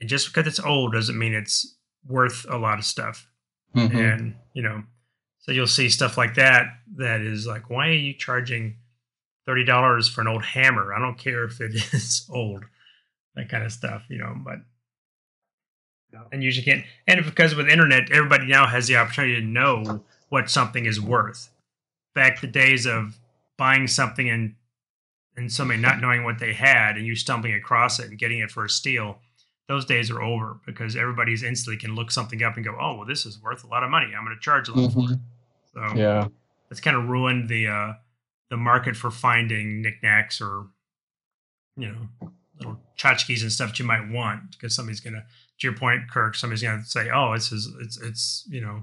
And just because it's old doesn't mean it's worth a lot of stuff. Mhm. And, you know, so you'll see stuff like that that is like, why are you charging $30 for an old hammer? I don't care if it *laughs* is old, that kind of stuff, you know, but Yeah. and usually can't. And because with internet, everybody now has the opportunity to know what something is worth. Back the days of buying something and and somebody not knowing what they had and you stumbling across it and getting it for a steal, those days are over because everybody's instantly can look something up and go, oh, well, this is worth a lot of money. I'm going to charge a lot for it. So Yeah. it's kind of ruined the uh, the market for finding knickknacks or you know little tchotchkes and stuff that you might want because somebody's gonna to your point kirk somebody's gonna say oh it's his, it's it's you know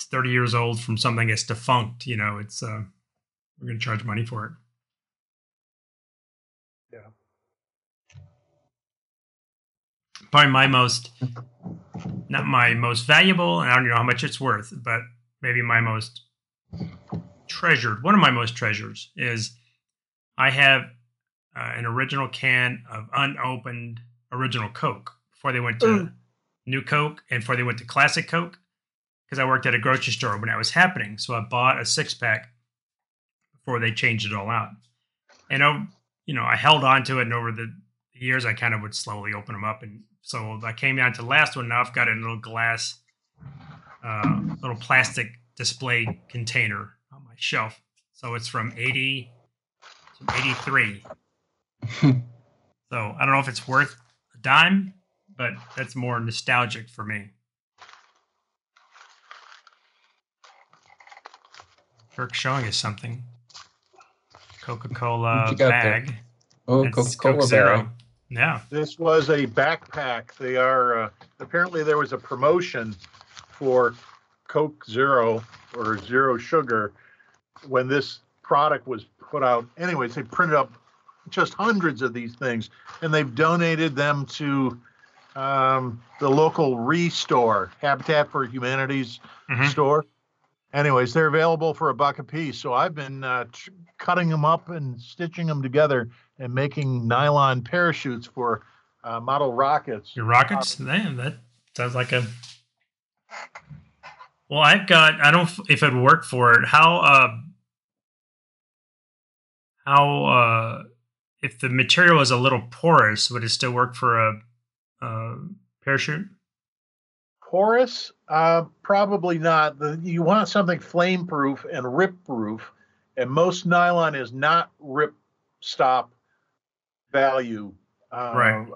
it's 30 years old from something that's defunct you know it's uh we're gonna charge money for it Yeah. probably my most not my most valuable and i don't know how much it's worth but maybe my most treasured one of my most treasures is i have uh, an original can of unopened original coke before they went to Mm. new coke and before they went to classic coke because i worked at a grocery store when that was happening. So i bought a six pack before they changed it all out. And oh, you know i held on to it and over the years i kind of would slowly open them up. And so i came down to the last one. Now i've got a little glass uh, little plastic display container on my shelf. So it's from 80 to 83 *laughs* so i don't know if it's worth a dime but that's more nostalgic for me kirk showing us something coca-cola What there? bag Oh, Coca Coke Cola Zero. Berry. yeah This was a backpack. They are, uh, apparently there was a promotion for Coke Zero or Zero Sugar when this product was put out. Anyways, they printed up just hundreds of these things and they've donated them to um, the local Restore, Habitat for Humanity's Mhm. store. Anyways, they're available for a buck a piece. So I've been uh, tr- cutting them up and stitching them together and making nylon parachutes for uh, model rockets. Your rockets? Man, that sounds like a. Well, I've got. I don't if it would work for it. How uh, how uh, if the material is a little porous, would it still work for a, a parachute? Porous? Uh, probably not. The, you want something flame proof and rip proof, and most nylon is not rip stop value uh, Right.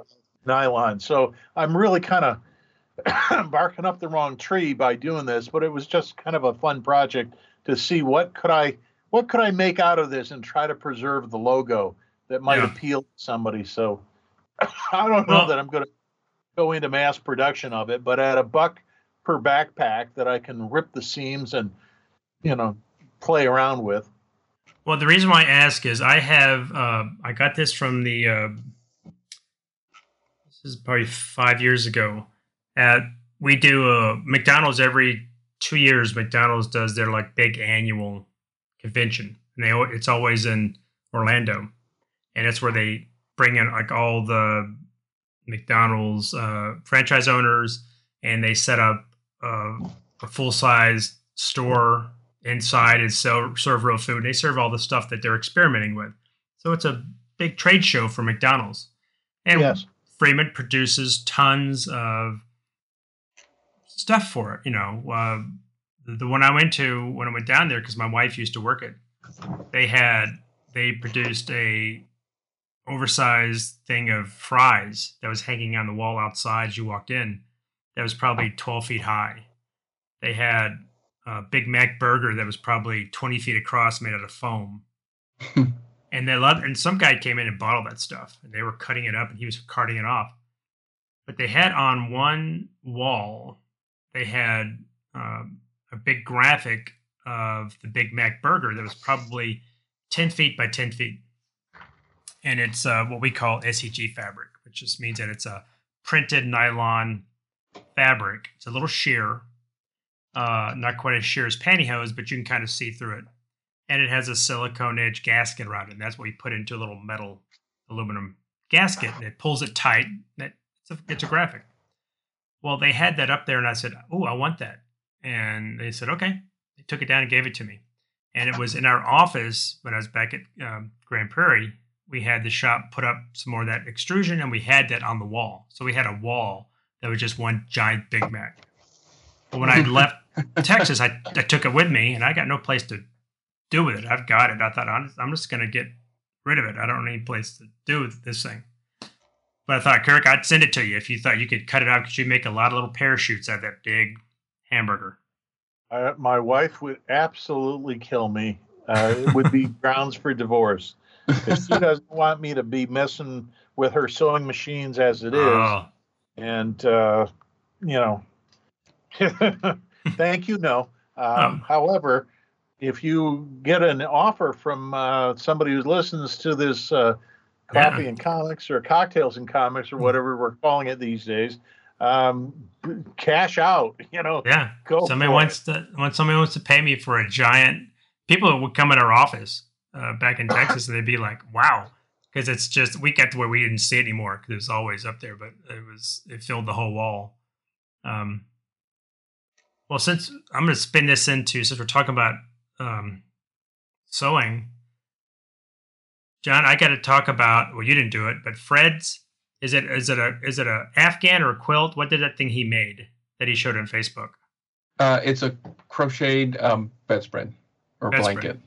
nylon. So I'm really kind of *coughs* barking up the wrong tree by doing this, but it was just kind of a fun project to see what could I what could I make out of this and try to preserve the logo that might Yeah. appeal to somebody. So *coughs* I don't know Well- that I'm going to go into mass production of it, but at a buck per backpack that I can rip the seams and you know play around with. Well, the reason why I ask is I have uh, I got this from the uh, this is probably five years ago. At we do uh, McDonald's every two years. McDonald's does their like big annual convention, and they it's always in Orlando, and it's where they bring in like all the McDonald's uh, franchise owners, and they set up uh, a full size store inside and sell, serve real food. They serve all the stuff that they're experimenting with. So it's a big trade show for McDonald's. And yes. Freeman produces tons of stuff for it. You know, uh, the, the one I went to when I went down there, because my wife used to work it, they had, they produced a oversized thing of fries that was hanging on the wall outside as you walked in. That was probably 12 feet high. They had a Big Mac burger that was probably 20 feet across, made out of foam. *laughs* and they loved, and some guy came in and bought all that stuff, and they were cutting it up, and he was carting it off. But they had on one wall, they had um, a big graphic of the Big Mac burger that was probably 10 feet by 10 feet. And it's uh, what we call SEG fabric, which just means that it's a printed nylon fabric. It's a little sheer, uh, not quite as sheer as pantyhose, but you can kind of see through it. and it has a silicone edge gasket around it. And that's what you put into a little metal aluminum gasket, and it pulls it tight. It's a, it's a graphic. Well, they had that up there, and I said, "Oh, I want that." And they said, "Okay." They took it down and gave it to me, and it was in our office when I was back at um, Grand Prairie. We had the shop put up some more of that extrusion, and we had that on the wall. So we had a wall that was just one giant Big Mac. But when I *laughs* left Texas, I, I took it with me, and I got no place to do with it. I've got it. I thought I'm, I'm just going to get rid of it. I don't need a place to do with this thing. But I thought, Kirk, I'd send it to you if you thought you could cut it out because you make a lot of little parachutes out of that big hamburger. Uh, my wife would absolutely kill me. Uh, it would be *laughs* grounds for divorce. If she doesn't want me to be messing with her sewing machines as it is, Oh, and uh, you know, *laughs* thank you, no. Um, Oh. However, if you get an offer from uh, somebody who listens to this uh, coffee Yeah. and comics or cocktails and comics or whatever we're calling it these days, um, cash out. *laughs* You know, yeah. go. somebody for it. wants to when somebody wants to pay me for a giant people would come in our office uh, back in Texas and they'd be like, "Wow," because it's just we got to where we didn't see it anymore because it was always up there, but it was it filled the whole wall. Um, well, since I'm going to spin this into since we're talking about um, sewing, John, I got to talk about. Well, you didn't do it, but Fred's is it is it a is it a Afghan or a quilt? What did that thing he made that he showed on Facebook? Uh, it's a crocheted um, bedspread or Bedspread. blanket.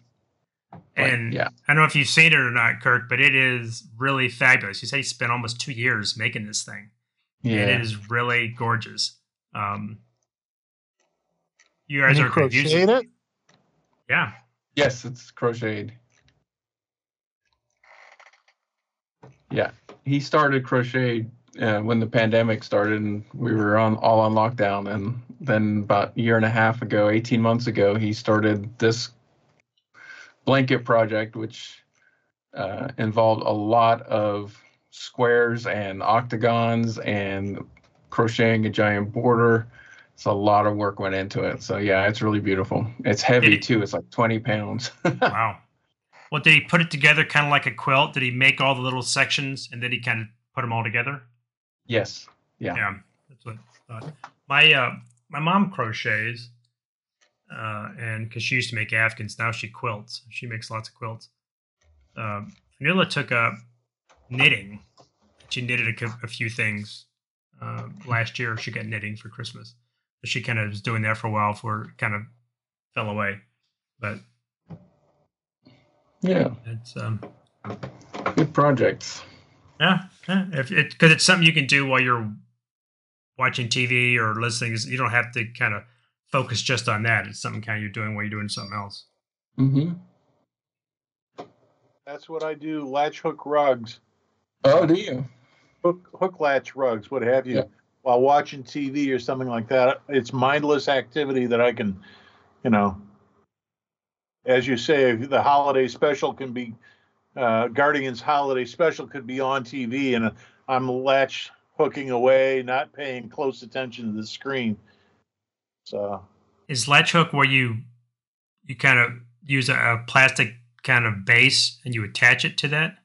And yeah, I don't know if you've seen it or not, Kirk, but it is really fabulous. You said he spent almost two years making this thing, and it yeah. is really gorgeous. Um, you guys you are confused. crocheted it. Yeah, Yes, it's crocheted. Yeah, he started crochet uh, when the pandemic started, and we were on all on lockdown. And then about a year and a half ago, eighteen months ago, he started this blanket project, which uh, involved a lot of squares and octagons and crocheting a giant border. It's a lot of work went into it. So yeah, it's really beautiful. It's heavy he- too. It's like 20 pounds. *laughs* wow. Well, did he put it together kind of like a quilt? Did he make all the little sections and then he kind of put them all together? yes. Yeah. Yeah, that's what I thought. My uh, my mom crochets, uh, and because she used to make Afghans, now she quilts. She makes lots of quilts. Um, Vanilla took up knitting. She knitted a, a few things uh, last year. She got knitting for Christmas. But she kind of was doing that for a while before it kind of fell away. But Yeah. it's um, Good projects. Yeah, yeah. If it because it's something you can do while you're watching TV or listening. You don't have to kind of focus just on that. It's something kind of you're doing while you're doing something else. Mm-hmm. That's what I do. Latch hook rugs, Oh, do you? hook hook latch rugs, what have you, Yeah. while watching TV or something like that. It's mindless activity that I can, you know, as you say, the holiday special can be uh, Guardians holiday special could be on TV, and I'm latch hooking away, not paying close attention to the screen. So Is latch hook where you you kind of use a, a plastic kind of base and you attach it to that?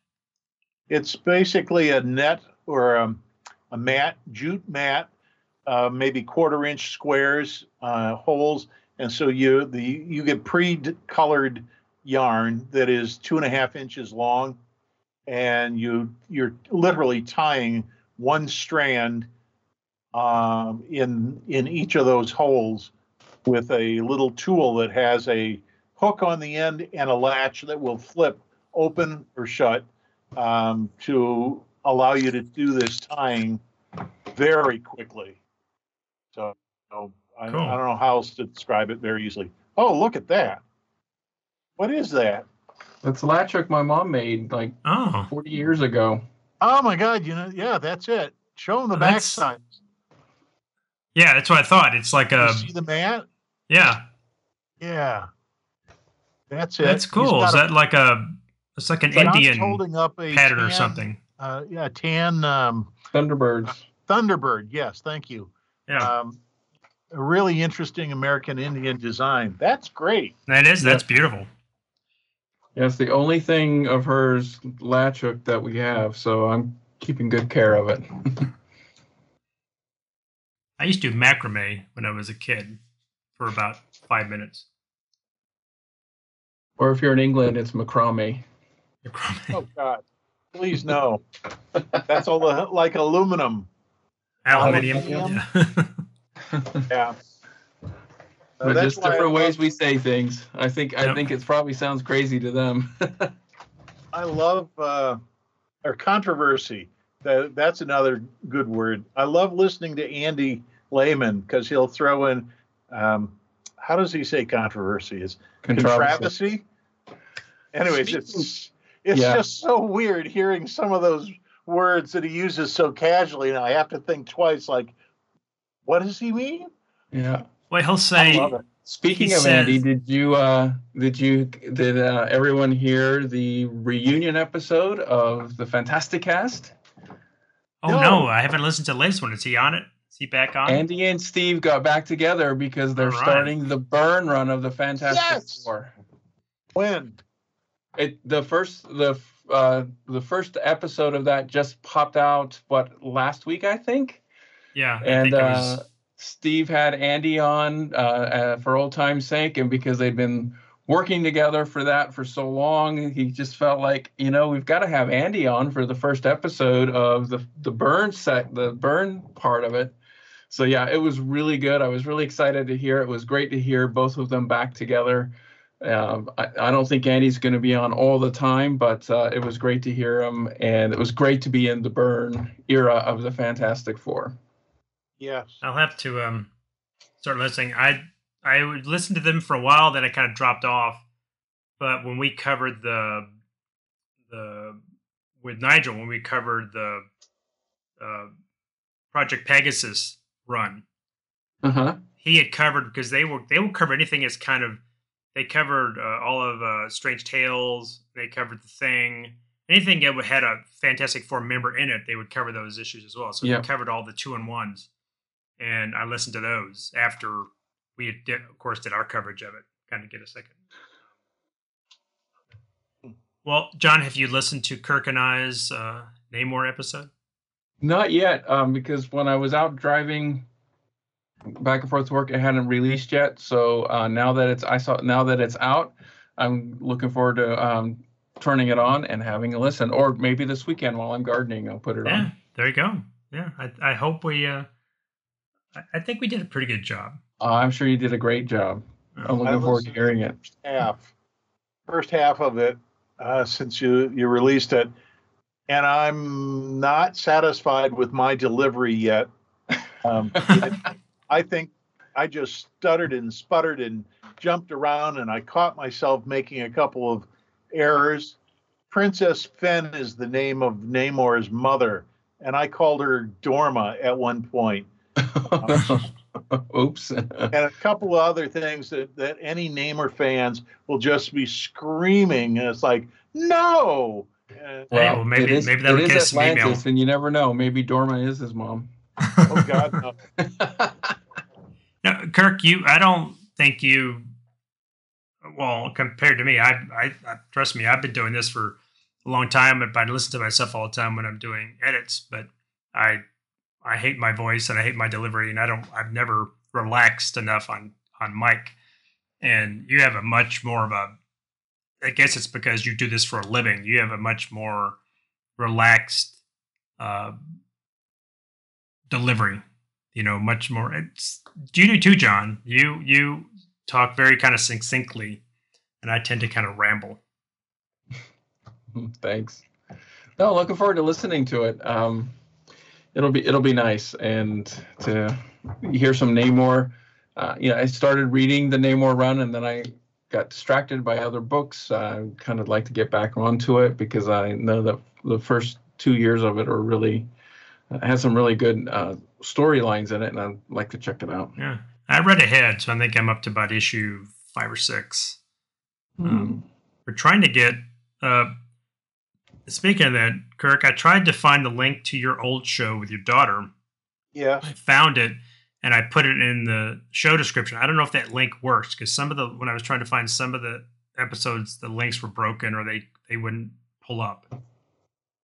it's basically a net or a, a mat, jute mat, uh, maybe quarter inch squares, uh, holes, and so you the you get pre-colored yarn that is two and a half inches long, and you you're literally tying one strand um, in in each of those holes with a little tool that has a hook on the end and a latch that will flip open or shut um, to allow you to do this tying very quickly. So, so I, Cool. I don't know how else to describe it very easily. Oh, look at that. What is that? That's a latch hook my mom made like Oh, 40 years ago. Oh my God! You know, yeah, that's it. Show them the Oh, back that's- side. Yeah, that's what I thought. It's like You a see the mat? yeah. Yeah, that's it. That's cool. Is a- that like a? It's like an John's Indian holding up a pattern or something. Uh, yeah, tan um, Thunderbirds. Thunderbird. Yes, thank you. Yeah, Um, a really interesting American Indian design. That's great. that is. That's beautiful. Yeah, it's the only thing of hers latch hook that we have, so I'm keeping good care of it. *laughs* I used to do macrame when I was a kid for about five minutes. or if you're in England, it's macrame. Macrame. Oh God, please no. *laughs* That's all the, like aluminum. Aluminium. Aluminium. Yeah. *laughs* Yeah. But that's just why I different ways we say things. I think I think it probably sounds crazy to them. *laughs* I love uh, or controversy. That that's another good word. I love listening to Andy Leyland because he'll throw in. Um, how does he say controversy? Is controversy? Anyways, it's it's Yeah. just so weird hearing some of those words that he uses so casually, and I have to think twice. Like, what does he mean? Yeah. Well, he'll say. Speaking He of Andy, did you uh did you did uh, everyone hear the reunion episode of the Fantasti-Cast? "Oh No. no, I haven't listened to the latest one. Is he on it? Is he back on?" Andy and Steve got back together because they're All right. starting the Byrne run of the Fantastic Yes! Four. When? It the first the uh the first episode of that just popped out what last week I think. yeah, I and think it uh, was. Steve had Andy on uh, uh, for old time's sake, and because they've been working together for that for so long, he just felt like you know we've got to have Andy on for the first episode of the the Byrne set, the Byrne part of it. So yeah, it was really good. I was really excited to hear. It was great to hear both of them back together. Um, I, I don't think Andy's going to be on all the time, but uh, it was great to hear him, and it was great to be in the Byrne era of the Fantastic Four. Yes. I'll have to um start listening. I I would listen to them for a while, then I kind of dropped off. But when we covered the the with Nigel, when we covered the uh, Project Pegasus run, Uh huh. he had covered because they will they will cover anything as kind of they covered uh, all of uh, Strange Tales. They covered the Thing. Anything that had a Fantastic Four member in it, they would cover those issues as well. So Yep. they covered all the Two-in-Ones, and I listened to those after we had did, of course did our coverage of it. Kind of get a second. Well, John, have you listened to Kirk and I's uh, Namor episode? Not yet, um, because when I was out driving back and forth to work, it hadn't released yet. So uh, now that it's I saw now that it's out, I'm looking forward to um, turning it on and having a listen. Or maybe this weekend while I'm gardening, I'll put it Yeah, on. there you go. Yeah, I, I hope we. Uh, I, I think we did a pretty good job. Uh, I'm sure you did a great job. I'm looking I forward to hearing it. First half, first half of it, uh, since you you released it, and I'm not satisfied with my delivery yet. Um, I think I just stuttered and sputtered and jumped around, and I caught myself making a couple of errors. Princess Fen is the name of Namor's mother, and I called her Dorma at one point. *laughs* Oops. *laughs* and a couple of other things that, that any Namor fans will just be screaming. And it's like, no. And, well, maybe- it is, maybe that it would is get us email. And you never know. Maybe Dorma is his mom. oh, God, no. *laughs* No, Kirk, you. I don't think you. Well, compared to me, I, I, I trust me. I've been doing this for a long time, but I listen to myself all the time when I'm doing edits. But I, I hate my voice and I hate my delivery, and I don't. I've never relaxed enough on on mic. And you have a much more of a. I guess it's because you do this for a living. You have a much more relaxed uh, delivery you know much more it's you do too john you you talk very kind of succinctly and i tend to kind of ramble *laughs* Thanks. No, looking forward to listening to it. Um, it'll be it'll be nice and to hear some Namor. Uh, you know, I started reading the Namor run and then I got distracted by other books. I kind of like to get back onto it because I know that the first two years of it are really uh, has some really good uh, storylines in it, and I'd like to check it out. yeah i read ahead so i think i'm up to about issue five or six Um, we're trying to get uh speaking of that kirk i tried to find the link to your old show with your daughter Yeah. I found it and I put it in the show description. I don't know if that link works because some of the when I was trying to find some of the episodes the links were broken or they they wouldn't pull up.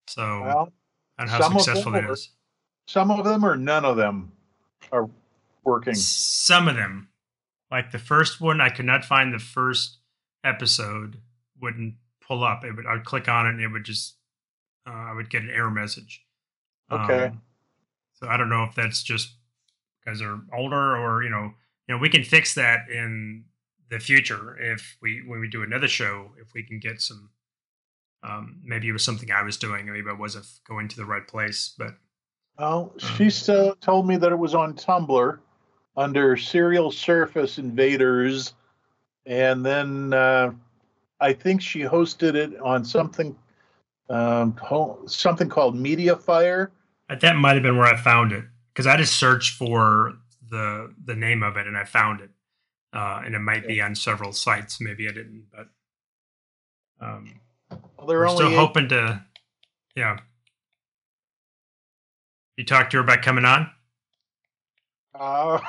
So Well, I don't know how successful it is. some of them or none of them are working. Some of them, like the first one, I could not find the first episode. Wouldn't pull up. It would. I'd click on it and it would just. Uh, I would get an error message. Okay. Um, so I don't know if that's just because they're older or you know you know we can fix that in the future if we when we do another show if we can get some. Um, maybe it was something I was doing. Maybe I wasn't going to the right place, but Well, she still told me that it was on Tumblr under Serial Surface Invaders, and then uh, I think she hosted it on something um, ho- something called MediaFire. Uh, That might have been where I found it because I just searched for the the name of it and I found it, uh, and it might be on several sites. Maybe I didn't, but um, Well, they're we're only still eight- hoping to. Yeah, you talked to her about coming on. Uh,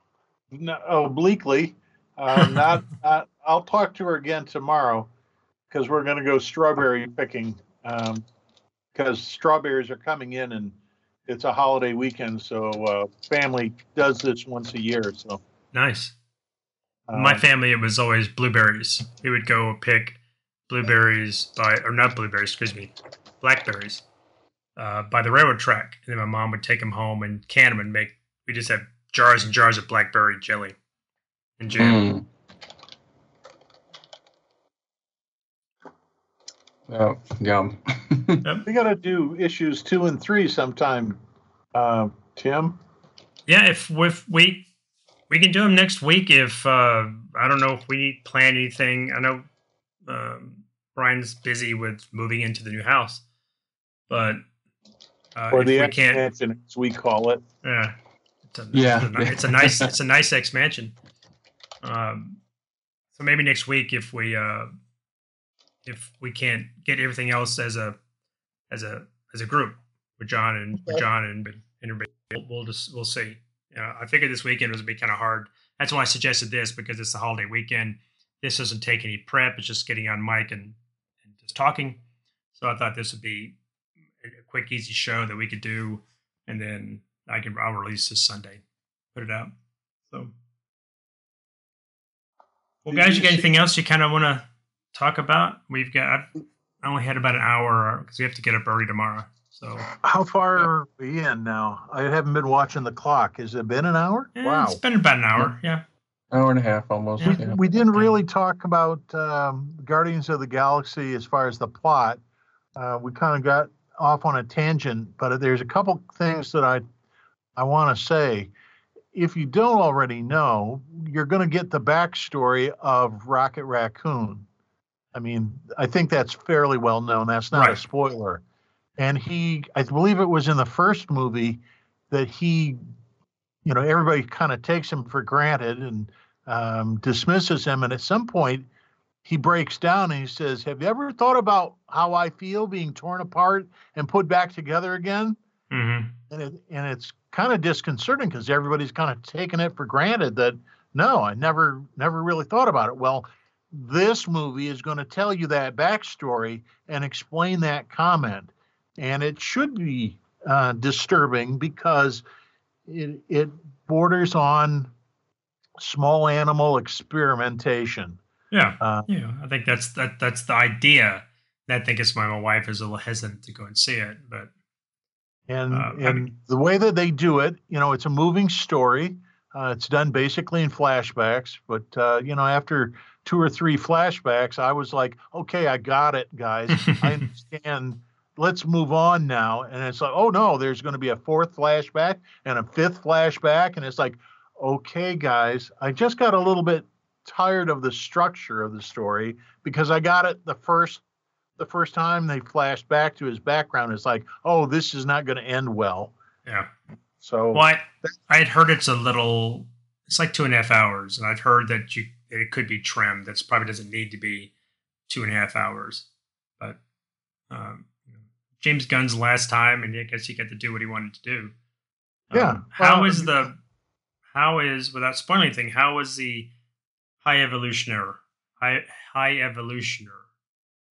*laughs* no, obliquely. Uh, not, *laughs* not. I'll talk to her again tomorrow because we're going to go strawberry picking. Um, Because strawberries are coming in and it's a holiday weekend, so uh, family does this once a year. So Nice. uh, My family, it was always blueberries. We would go pick blueberries by, or not blueberries, excuse me, blackberries uh, by the railroad track. And then my mom would take them home and can them and make, we just had jars and jars of blackberry jelly and jam. Mm. Oh, yum. *laughs* we got to do issues two and three sometime. Uh, Tim, Yeah, if, if we, we can do them next week if, uh, I don't know if we plan anything. I know um, Brian's busy with moving into the new house, but uh, or if the we can't, expansion, as we call it. Yeah. It's a, Yeah. It's a, ni- it's a nice it's a nice expansion. Um, so maybe next week if we uh, if we can't get everything else as a as a as a group with John and with John and and everybody, we'll, we'll just we'll see. I figured this weekend was gonna be kind of hard. That's why I suggested this because it's the holiday weekend. This doesn't take any prep. It's just getting on mic and, and just talking. So I thought this would be a quick, easy show that we could do, and then I can I'll release this Sunday, put it out. So, well, guys, you you got anything else you kind of want to talk about? We've got I've, only had about an hour because we have to get up early tomorrow. So How far are we in now? I haven't been watching the clock. Has it been an hour? eh, wow. it's been about an hour. Yeah, Hour and a half almost. Yeah. Yeah. We didn't really talk about um, Guardians of the Galaxy as far as the plot. Uh, we kind of got off on a tangent, but there's a couple things that I I want to say. If you don't already know, you're going to get the backstory of Rocket Raccoon. I mean, I think that's fairly well known. That's not a spoiler. And he, I believe it was in the first movie that he, you know, everybody kind of takes him for granted and um, dismisses him. And at some point, he breaks down and he says, Have you ever thought about how I feel being torn apart and put back together again? hmm And, it, and it's kind of disconcerting because everybody's kind of taken it for granted that no, I never never really thought about it. Well, this movie is going to tell you that backstory and explain that comment, and it should be uh, disturbing because it it borders on small animal experimentation. yeah, Uh, yeah. I think that's that that's the idea. And I think it's why my wife is a little hesitant to go and see it, but and Uh, I and mean- the way that they do it, you know, it's a moving story. Uh, it's done basically in flashbacks, but uh, you know, after two or three flashbacks, I was like, okay, I got it, guys. I *laughs* understand. Let's move on now. And it's like, oh no, there's going to be a fourth flashback and a fifth flashback, and it's like, okay, guys, I just got a little bit tired of the structure of the story because I got it the first the first time they flashed back to his background. It's like, oh, this is not going to end well. yeah. So Well, I, I had heard it's a little. It's like two and a half hours, and I've heard that you that it could be trimmed. That's probably doesn't need to be two and a half hours. But um, James Gunn's last time, and I guess he got to do what he wanted to do. Yeah, Um, how well, is the how is without spoiling anything? How is the high evolutionary high high evolutioner,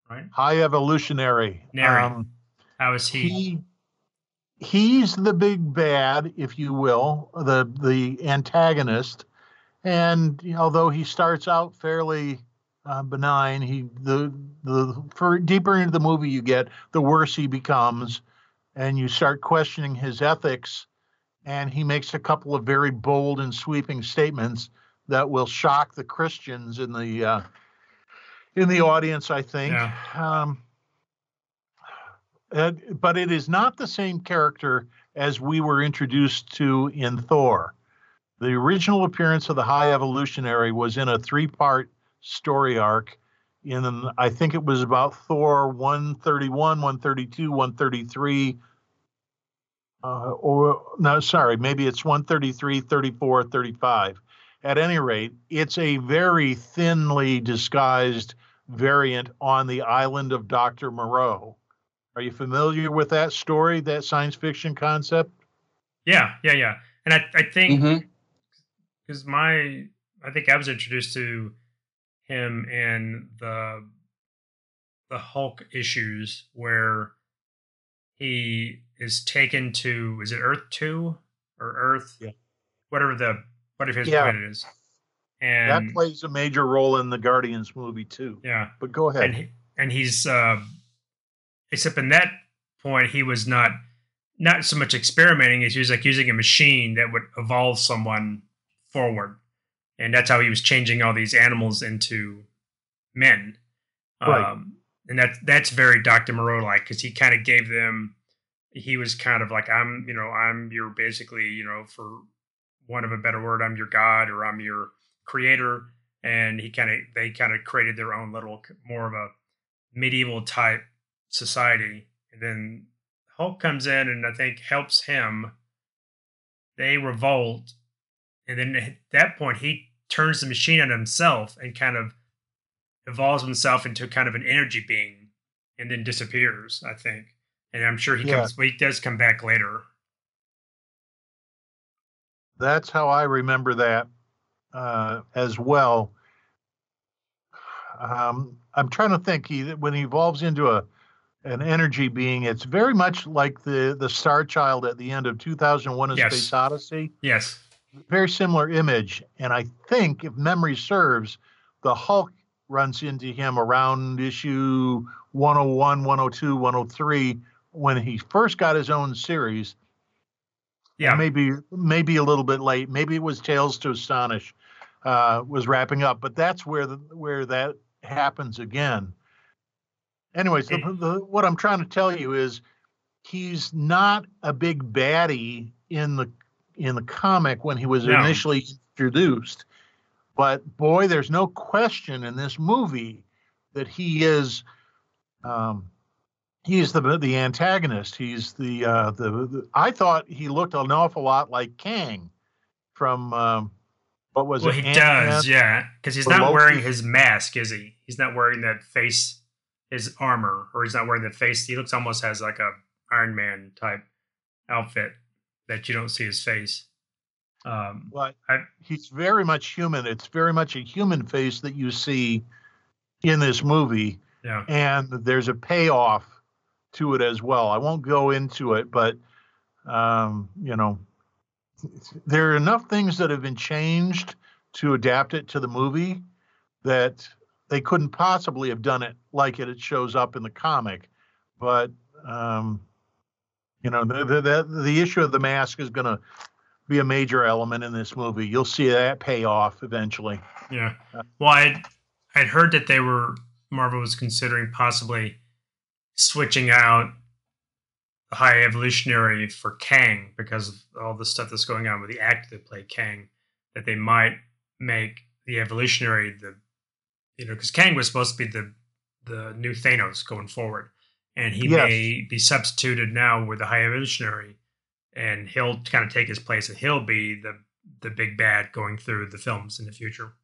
right? High evolutionary. Nary. Um, How is he? he he's the big bad, if you will, the the antagonist. And although he starts out fairly uh, benign, he the the for deeper into the movie you get, the worse he becomes, and you start questioning his ethics. And he makes a couple of very bold and sweeping statements that will shock the Christians in the uh, in the audience. I think. Yeah. Um, uh, but it is not the same character as we were introduced to in Thor. The original appearance of the High Evolutionary was in a three-part story arc. In I think it was about Thor 131, 132, 133. Uh, or no, sorry, maybe it's 133, 34, 35. At any rate, it's a very thinly disguised variant on the island of Dr. Moreau. Are you familiar with that story, that science fiction concept? Yeah, yeah, yeah. And I, I think Mhm. Because my I think I was introduced to him in the the Hulk issues where he is taken to is it Earth two or Earth Yeah. whatever the whatever his Yeah. planet is and that plays a major role in the Guardians movie too. yeah But go ahead. and he, and he's uh, except in that point he was not not so much experimenting as he was like using a machine that would evolve someone forward. And that's how he was changing all these animals into men. Right. um, and that that's very dr moreau like because he kind of gave them he was kind of like i'm you know i'm your basically you know for one of a better word i'm your god or i'm your creator. And he kind of they kind of created their own little more of a medieval type society. And then hulk comes in and i think helps him. They revolt and then at that point he turns the machine on himself and kind of evolves himself into kind of an energy being and then disappears i think and i'm sure he Yeah. comes he does come back later That's how I remember that uh, as well. Um, I'm trying to think. He when he evolves into a an energy being, it's very much like the the Star Child at the end of 2001: A Yes. Space Odyssey. yes Very similar image, and I think, if memory serves, the Hulk runs into him around issue 101, 102, 103 when he first got his own series yeah maybe maybe a little bit late. Maybe it was Tales to Astonish uh, was wrapping up, but that's where the where that happens again. Anyways, the, the, what I'm trying to tell you is he's not a big baddie in the in the comic when he was initially introduced, but boy, there's no question in this movie that he is. Um, he's the the antagonist. He's the uh, the, the. I thought he looked an awful lot like Kang from um, what was well it? he Ant-Man? does yeah because he's or not Loki? wearing his mask is he he's not wearing that face his armor or he's not wearing the face he looks almost as like a iron man type outfit that you don't see his face um But I- he's very much human. It's very much a human face that you see in this movie, yeah and there's a payoff to it as well. I won't go into it, but um, you know, there are enough things that have been changed to adapt it to the movie that they couldn't possibly have done it like it, it shows up in the comic. But um, you know, the, the the the issue of the mask is going to be a major element in this movie. You'll see that pay off eventually. Yeah. Uh, well, I'd, I'd heard that they were, Marvel was considering possibly switching out the High Evolutionary for Kang because of all the stuff that's going on with the actor that played Kang, that they might make the Evolutionary the, you know, because Kang was supposed to be the, the new Thanos going forward. And he Yes. may be substituted now with the High Evolutionary and he'll kind of take his place and he'll be the, the big bad going through the films in the future.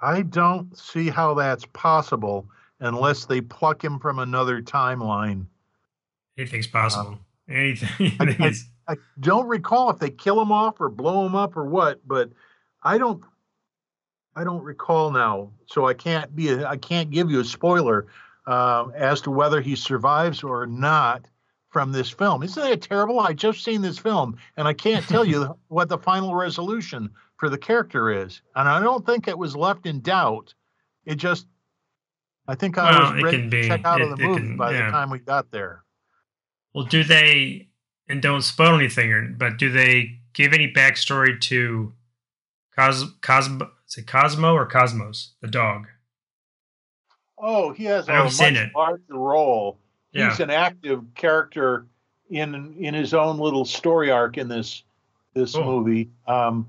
I don't see how that's possible unless they pluck him from another timeline. Anything's possible. Uh, Anything. *laughs* I- is- I don't recall if they kill him off or blow him up or what, but I don't I don't recall now, so I can't be a, I can't give you a spoiler uh, as to whether he survives or not from this film. Isn't that terrible? I just seen this film and I can't tell you *laughs* what the final resolution for the character is, and I don't think it was left in doubt. It just, I think I Well, was it ready to be. check out of the movie can- by yeah. the time we got there. Well, do they, and don't spoil anything, but do they give any backstory to Cos, Cosmo, is it Cosmo or Cosmos, the dog? Oh, he has a much larger role. Yeah. He's an active character in in his own little story arc in this this Cool. movie. Um,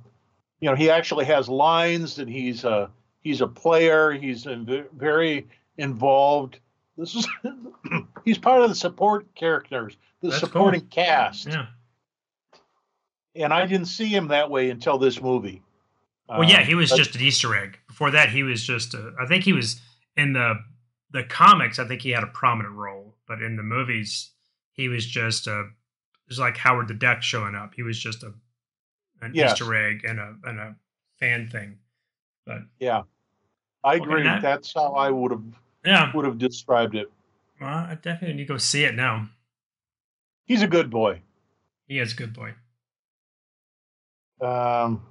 you know, he actually has lines, and he's a he's a player. He's in, very involved. This is *coughs* he's part of the support characters, the That's cool. supporting cast, Yeah. and I didn't see him that way until this movie. Well, yeah, Um, he was but- just an Easter egg. Before that, he was just a. I think he was in the the comics. I think he had a prominent role, but in the movies, he was just a. It was like Howard the Duck showing up. He was just a an Yes. Easter egg and a and a fan thing. But yeah. I agree. that- That's how I would have yeah, would have described it. well, I definitely need to go see it now. He's a good boy. He is a good boy. Um,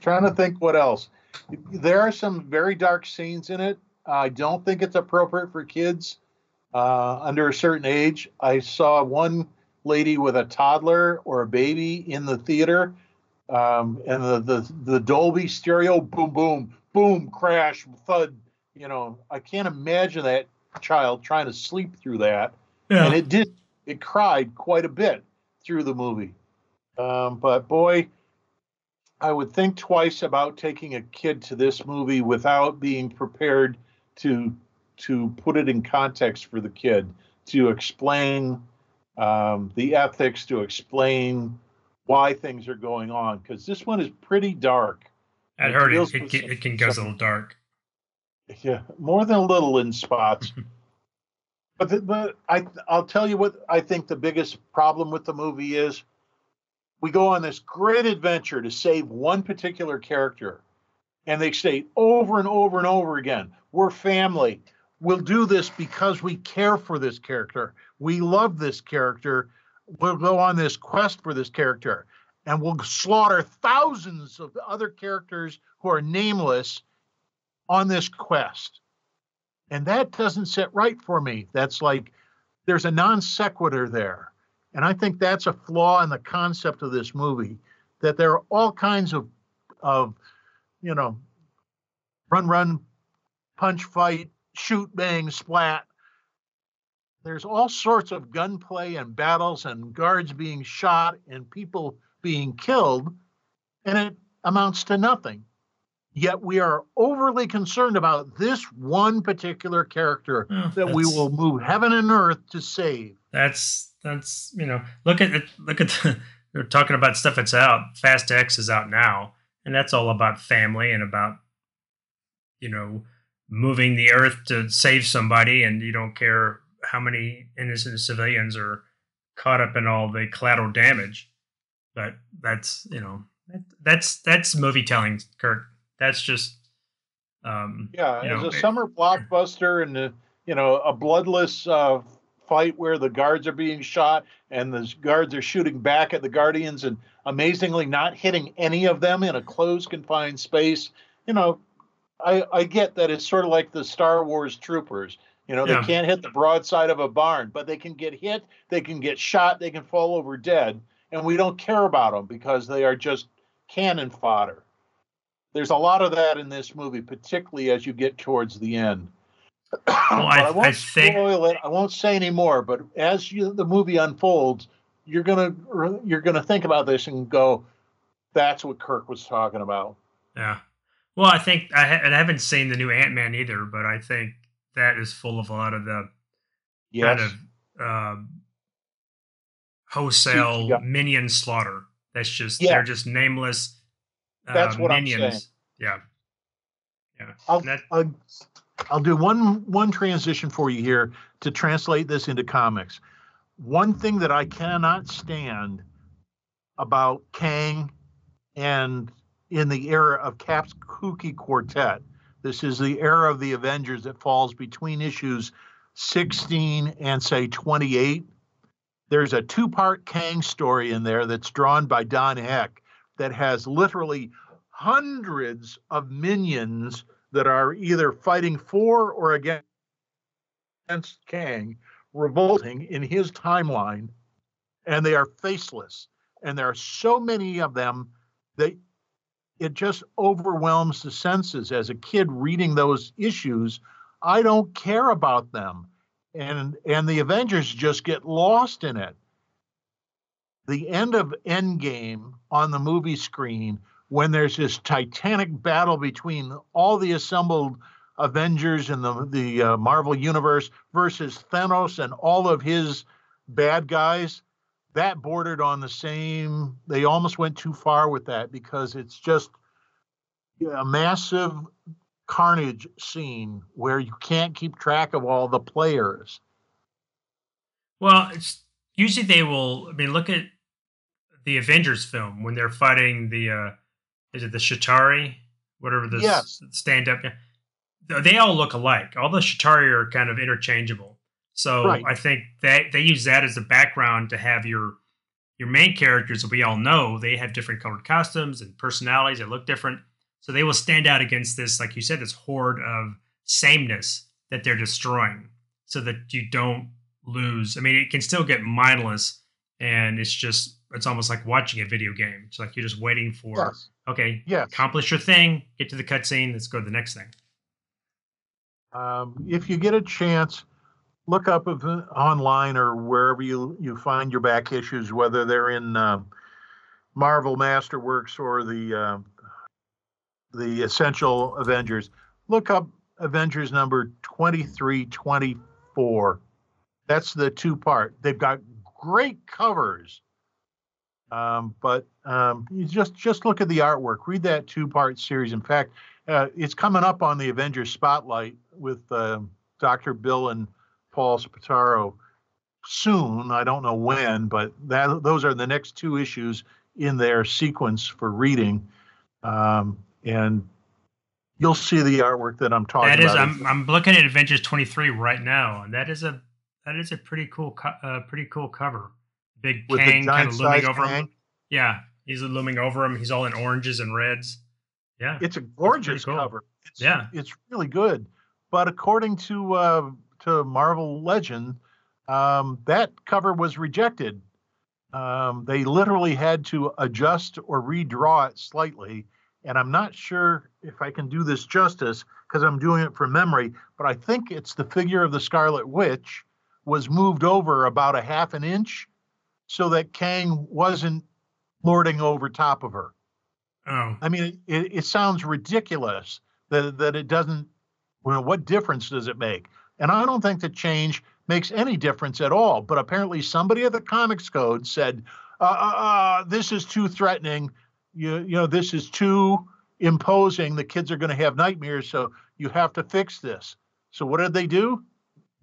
trying to think what else. There are some very dark scenes in it. I don't think it's appropriate for kids uh, under a certain age. I saw one lady with a toddler or a baby in the theater, um, and the, the the Dolby stereo boom boom boom crash thud. You know, I can't imagine that child trying to sleep through that Yeah, and it did it cried quite a bit through the movie um, but boy i would think twice about taking a kid to this movie without being prepared to to put it in context for the kid to explain um, the ethics to explain why things are going on because this one is pretty dark I it heard it. It, can- it can go a little dark. yeah, more than a little in spots. *laughs* but the, but I I'll tell you what I think the biggest problem with the movie is. We go on this great adventure to save one particular character, and they say over and over and over again, "We're family. We'll do this because we care for this character. We love this character. We'll go on this quest for this character." And we'll slaughter thousands of other characters who are nameless on this quest. And that doesn't sit right for me. That's like there's a non sequitur there. And I think that's a flaw in the concept of this movie that there are all kinds of, of you know, run, run, punch, fight, shoot, bang, splat. There's all sorts of gunplay and battles and guards being shot and people being killed, and it amounts to nothing yet we are overly concerned about this one particular character Well, that we will move heaven and earth to save. That's that's you know look at it. Look at the, *laughs* they're talking about stuff that's out. Fast X is out now, and that's all about family and about you know moving the earth to save somebody, and you don't care how many innocent civilians are caught up in all the collateral damage. But that's you know that, that's that's movie telling, Kirk. That's just um, Yeah, You as a summer blockbuster and uh, you know a bloodless uh, fight where the guards are being shot and the guards are shooting back at the guardians and amazingly not hitting any of them in a closed confined space. You know, I I get that it's sort of like the Star Wars troopers. You know, Yeah. they can't hit the broadside of a barn, but they can get hit, they can get shot, they can fall over dead, and we don't care about them because they are just cannon fodder. There's a lot of that in this movie, particularly as you get towards the end. But I- I, won't I think- spoil it. I won't say any more. But as you, the movie unfolds, you're gonna you're gonna think about this and go, "That's what Kirk was talking about." Yeah. Well, I think I, ha- and I haven't seen the new Ant Man either, but I think that is full of a lot of the Yes. kind of um, wholesale Yeah. minion slaughter. That's just Yeah. they're just nameless. Uh, That's what I'm saying. Yeah. Yeah. I'll, that- I'll, I'll do one one transition for you here to translate this into comics. One thing that I cannot stand about Kang and in the era of Cap's Kooky Quartet. This is the era of the Avengers that falls between issues 16 and say 28. There's a two part Kang story in there that's drawn by Don Heck that has literally hundreds of minions that are either fighting for or against Kang, revolting in his timeline, and they are faceless. And there are so many of them that it just overwhelms the senses. As a kid reading those issues, I don't care about them. And and the Avengers just get lost in it. The end of Endgame on the movie screen when there's this titanic battle between all the assembled Avengers in the the uh, Marvel universe versus Thanos and all of his bad guys that bordered on the same they almost went too far with that because it's just a massive carnage scene where you can't keep track of all the players. Well it's usually they will i mean look at the avengers film when they're fighting the uh is it the Chitauri, whatever the yes. stand up they all look alike all the Chitauri are kind of interchangeable so Right. I think that they use that as a background to have your your main characters that we all know they have different colored costumes and personalities that look different. So they will stand out against this, like you said, this horde of sameness that they're destroying, so that you don't lose. I mean, it can still get mindless, and it's just it's almost like watching a video game. It's like you're just waiting for yes. okay, yes. accomplish your thing, get to the cutscene, let's go to the next thing. um, if you get a chance look up if, uh, online or wherever you you find your back issues whether they're in uh, marvel masterworks or the uh, the essential avengers. Look up avengers number 2324 that's the two part. They've got great covers um, but um, you just just look at the artwork. Read that two part series. In fact uh, it's coming up on the avengers spotlight with uh, dr bill and paul spataro soon. I don't know when but that those are the next two issues in their sequence for reading. Um, and you'll see the artwork that i'm talking That is, about. I'm I'm looking at Avengers 23 right now, and that is a that is a pretty cool co- uh, pretty cool cover. Big with Kang kind of looming over him. Yeah, he's looming over him. He's all in oranges and reds. Yeah, It's a gorgeous cool. cover. It's, Yeah. it's really good. But according to uh, to Marvel Legend, um, that cover was rejected. Um, they literally had to adjust or redraw it slightly, and I'm not sure if I can do this justice because I'm doing it from memory. But I think it's the figure of the Scarlet Witch was moved over about a half an inch, so that Kang wasn't lording over top of her. oh, I mean, it, it sounds ridiculous that that it doesn't. Well, what difference does it make? And I don't think the change makes any difference at all. But apparently, somebody at the Comics Code said, uh, uh, uh, "This is too threatening. You, you know, this is too imposing. The kids are going to have nightmares, so you have to fix this." So what did they do?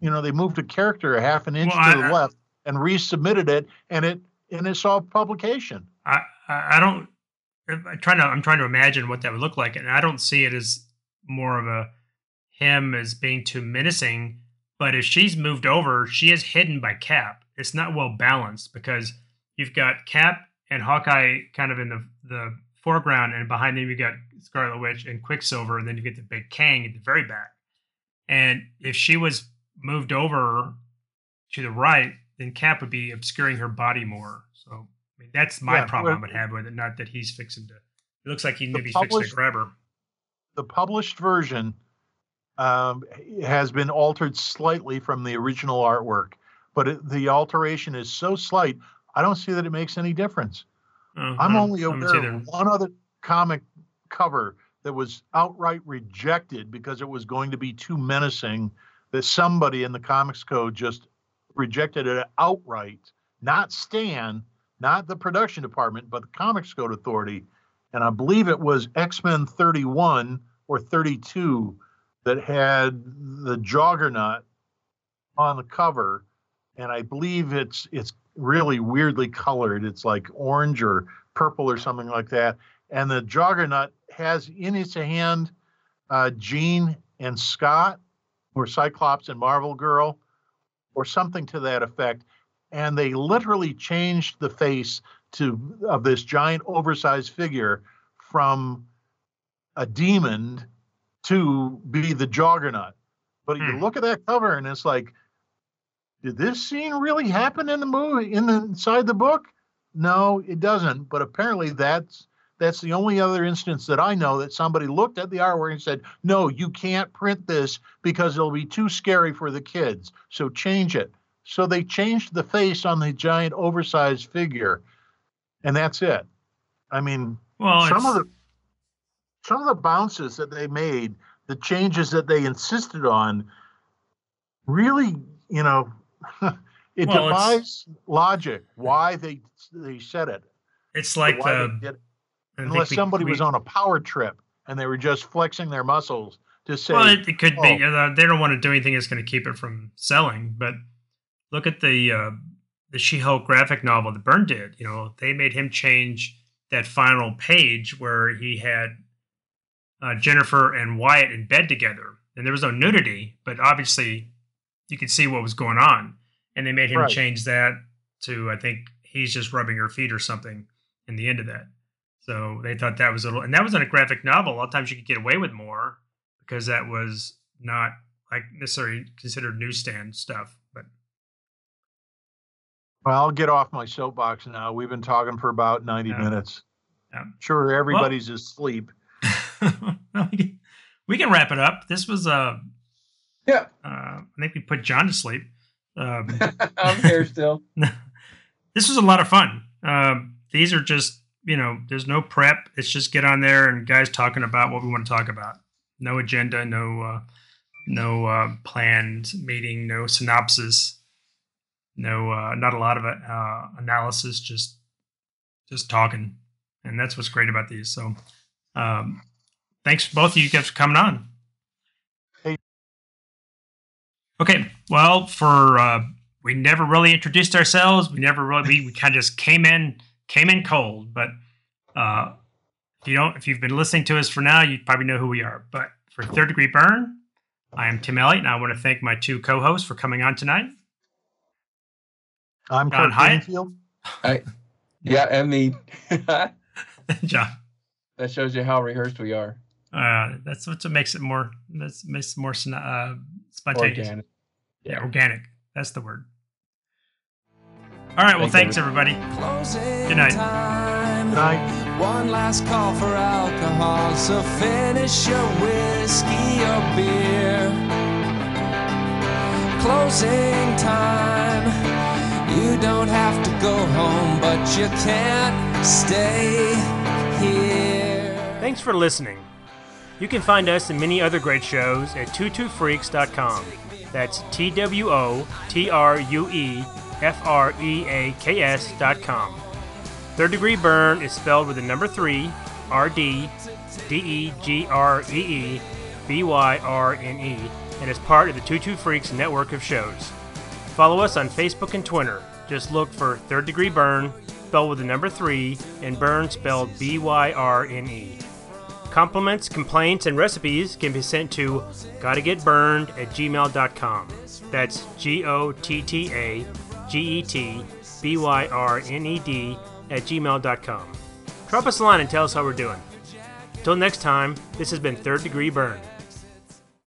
You know, they moved a character a half an inch Well, to I- the left and resubmitted it, and it and it saw publication. I I don't. I'm trying to I'm trying to imagine what that would look like, and I don't see it as more of a him as being too menacing. But if she's moved over, she is hidden by Cap. It's not well balanced because you've got Cap and Hawkeye kind of in the the foreground, and behind them you got Scarlet Witch and Quicksilver, and then you get the big Kang at the very back. And if she was moved over to the right, then Cap would be obscuring her body more. So I mean, that's my Yeah, problem I would have with it. Not that he's fixing to. It looks like he maybe fixing to grab her. the published version um, has been altered slightly from the original artwork, but it, the alteration is so slight, I don't see that it makes any difference. I I'm only aware of one other comic cover that was outright rejected because it was going to be too menacing that somebody in the comics code just rejected it outright not stan not the production department but the comics code authority. And i believe it was x-men 31 or 32 that had the juggernaut on the cover. And i believe it's it's really weirdly colored. It's like orange or purple or something like that. And the Juggernaut has in its hand uh, Jean and Scott, or Cyclops and Marvel Girl, or something to that effect. And they literally changed the face to of this giant oversized figure from a demon to be the Juggernaut. But you Hmm. look at that cover and it's like, did this scene really happen in the movie in the inside the book? No, it doesn't. But apparently that's that's the only other instance that I know that somebody looked at the artwork and said, "No, you can't print this because it'll be too scary for the kids. So change it." So they changed the face on the giant oversized figure, and that's it. I mean, Well, some of the some of the bounces that they made, the changes that they insisted on, really, you know, *laughs* it Well, defies logic why they they said it. it's like the unless we- somebody we- was on a power trip and they were just flexing their muscles to say, Well, it, it could be. oh. Uh, they don't want to do anything that's going to keep it from selling. But look at the uh, the She-Hulk graphic novel that Byrne did. You know, they made him change that final page where he had uh, Jennifer and Wyatt in bed together, and there was no nudity, but obviously you could see what was going on. And they made him Right. change that to I think he's just rubbing her feet or something in the end of that. So they thought that was a little, and that was in a graphic novel. A lot of times you could get away with more because that was not like necessarily considered newsstand stuff. But "Well, I'll get off my soapbox now. We've been talking for about ninety Yeah. minutes. Yeah. Sure, everybody's asleep. *laughs* Well, we, can, we can wrap it up. This was uh, Yeah, uh I think we put John to sleep. Um, *laughs* I'm here still. *laughs* this was a lot of fun. Um, these are just, you know, there's no prep. It's just get on there and guys talking about what we want to talk about. No agenda, no, uh, no uh, planned meeting, no synopsis, no, uh, not a lot of uh, analysis. Just, just talking, and that's what's great about these. So, um, thanks both of you guys for coming on. Hey. Okay, well, for uh, we never really introduced ourselves. We never really we, we kind of just came in came in cold. But uh, if you don't, if you've been listening to us for now, you probably know who we are. But for Third Degree Byrne, I am Tim Elliott, and I want to thank my two co-hosts for coming on tonight. I'm John Kirk Hijatt? Greenfield. Yeah, and the *laughs* John, that shows you how rehearsed we are. uh, that's what makes it more that's makes it more uh, spontaneous. Organic. Yeah, organic. That's the word. All right. Well, Thanks, thanks everybody. Closing Good night. time. Good night. One last call for alcohol, so finish your whiskey or beer. Closing time. You don't have to go home, but you can't stay here. Thanks for listening. You can find us and many other great shows at twotruefreaks.com. That's T W O T R U E F R E A K S dot com. Third Degree Byrne is spelled with the number 3, R D D E G R E E B Y R N E, and is part of the Two Freaks network of shows. Follow us on Facebook and Twitter. Just look for Third Degree Byrne, spelled with the number 3, and Byrne spelled B Y R N E. Compliments, complaints, and recipes can be sent to gottagetbyrned at gmail.com. That's G O T T A G E T B Y R N E D at gmail.com. Drop us a line and tell us how we're doing. Until next time, this has been Third Degree Byrne.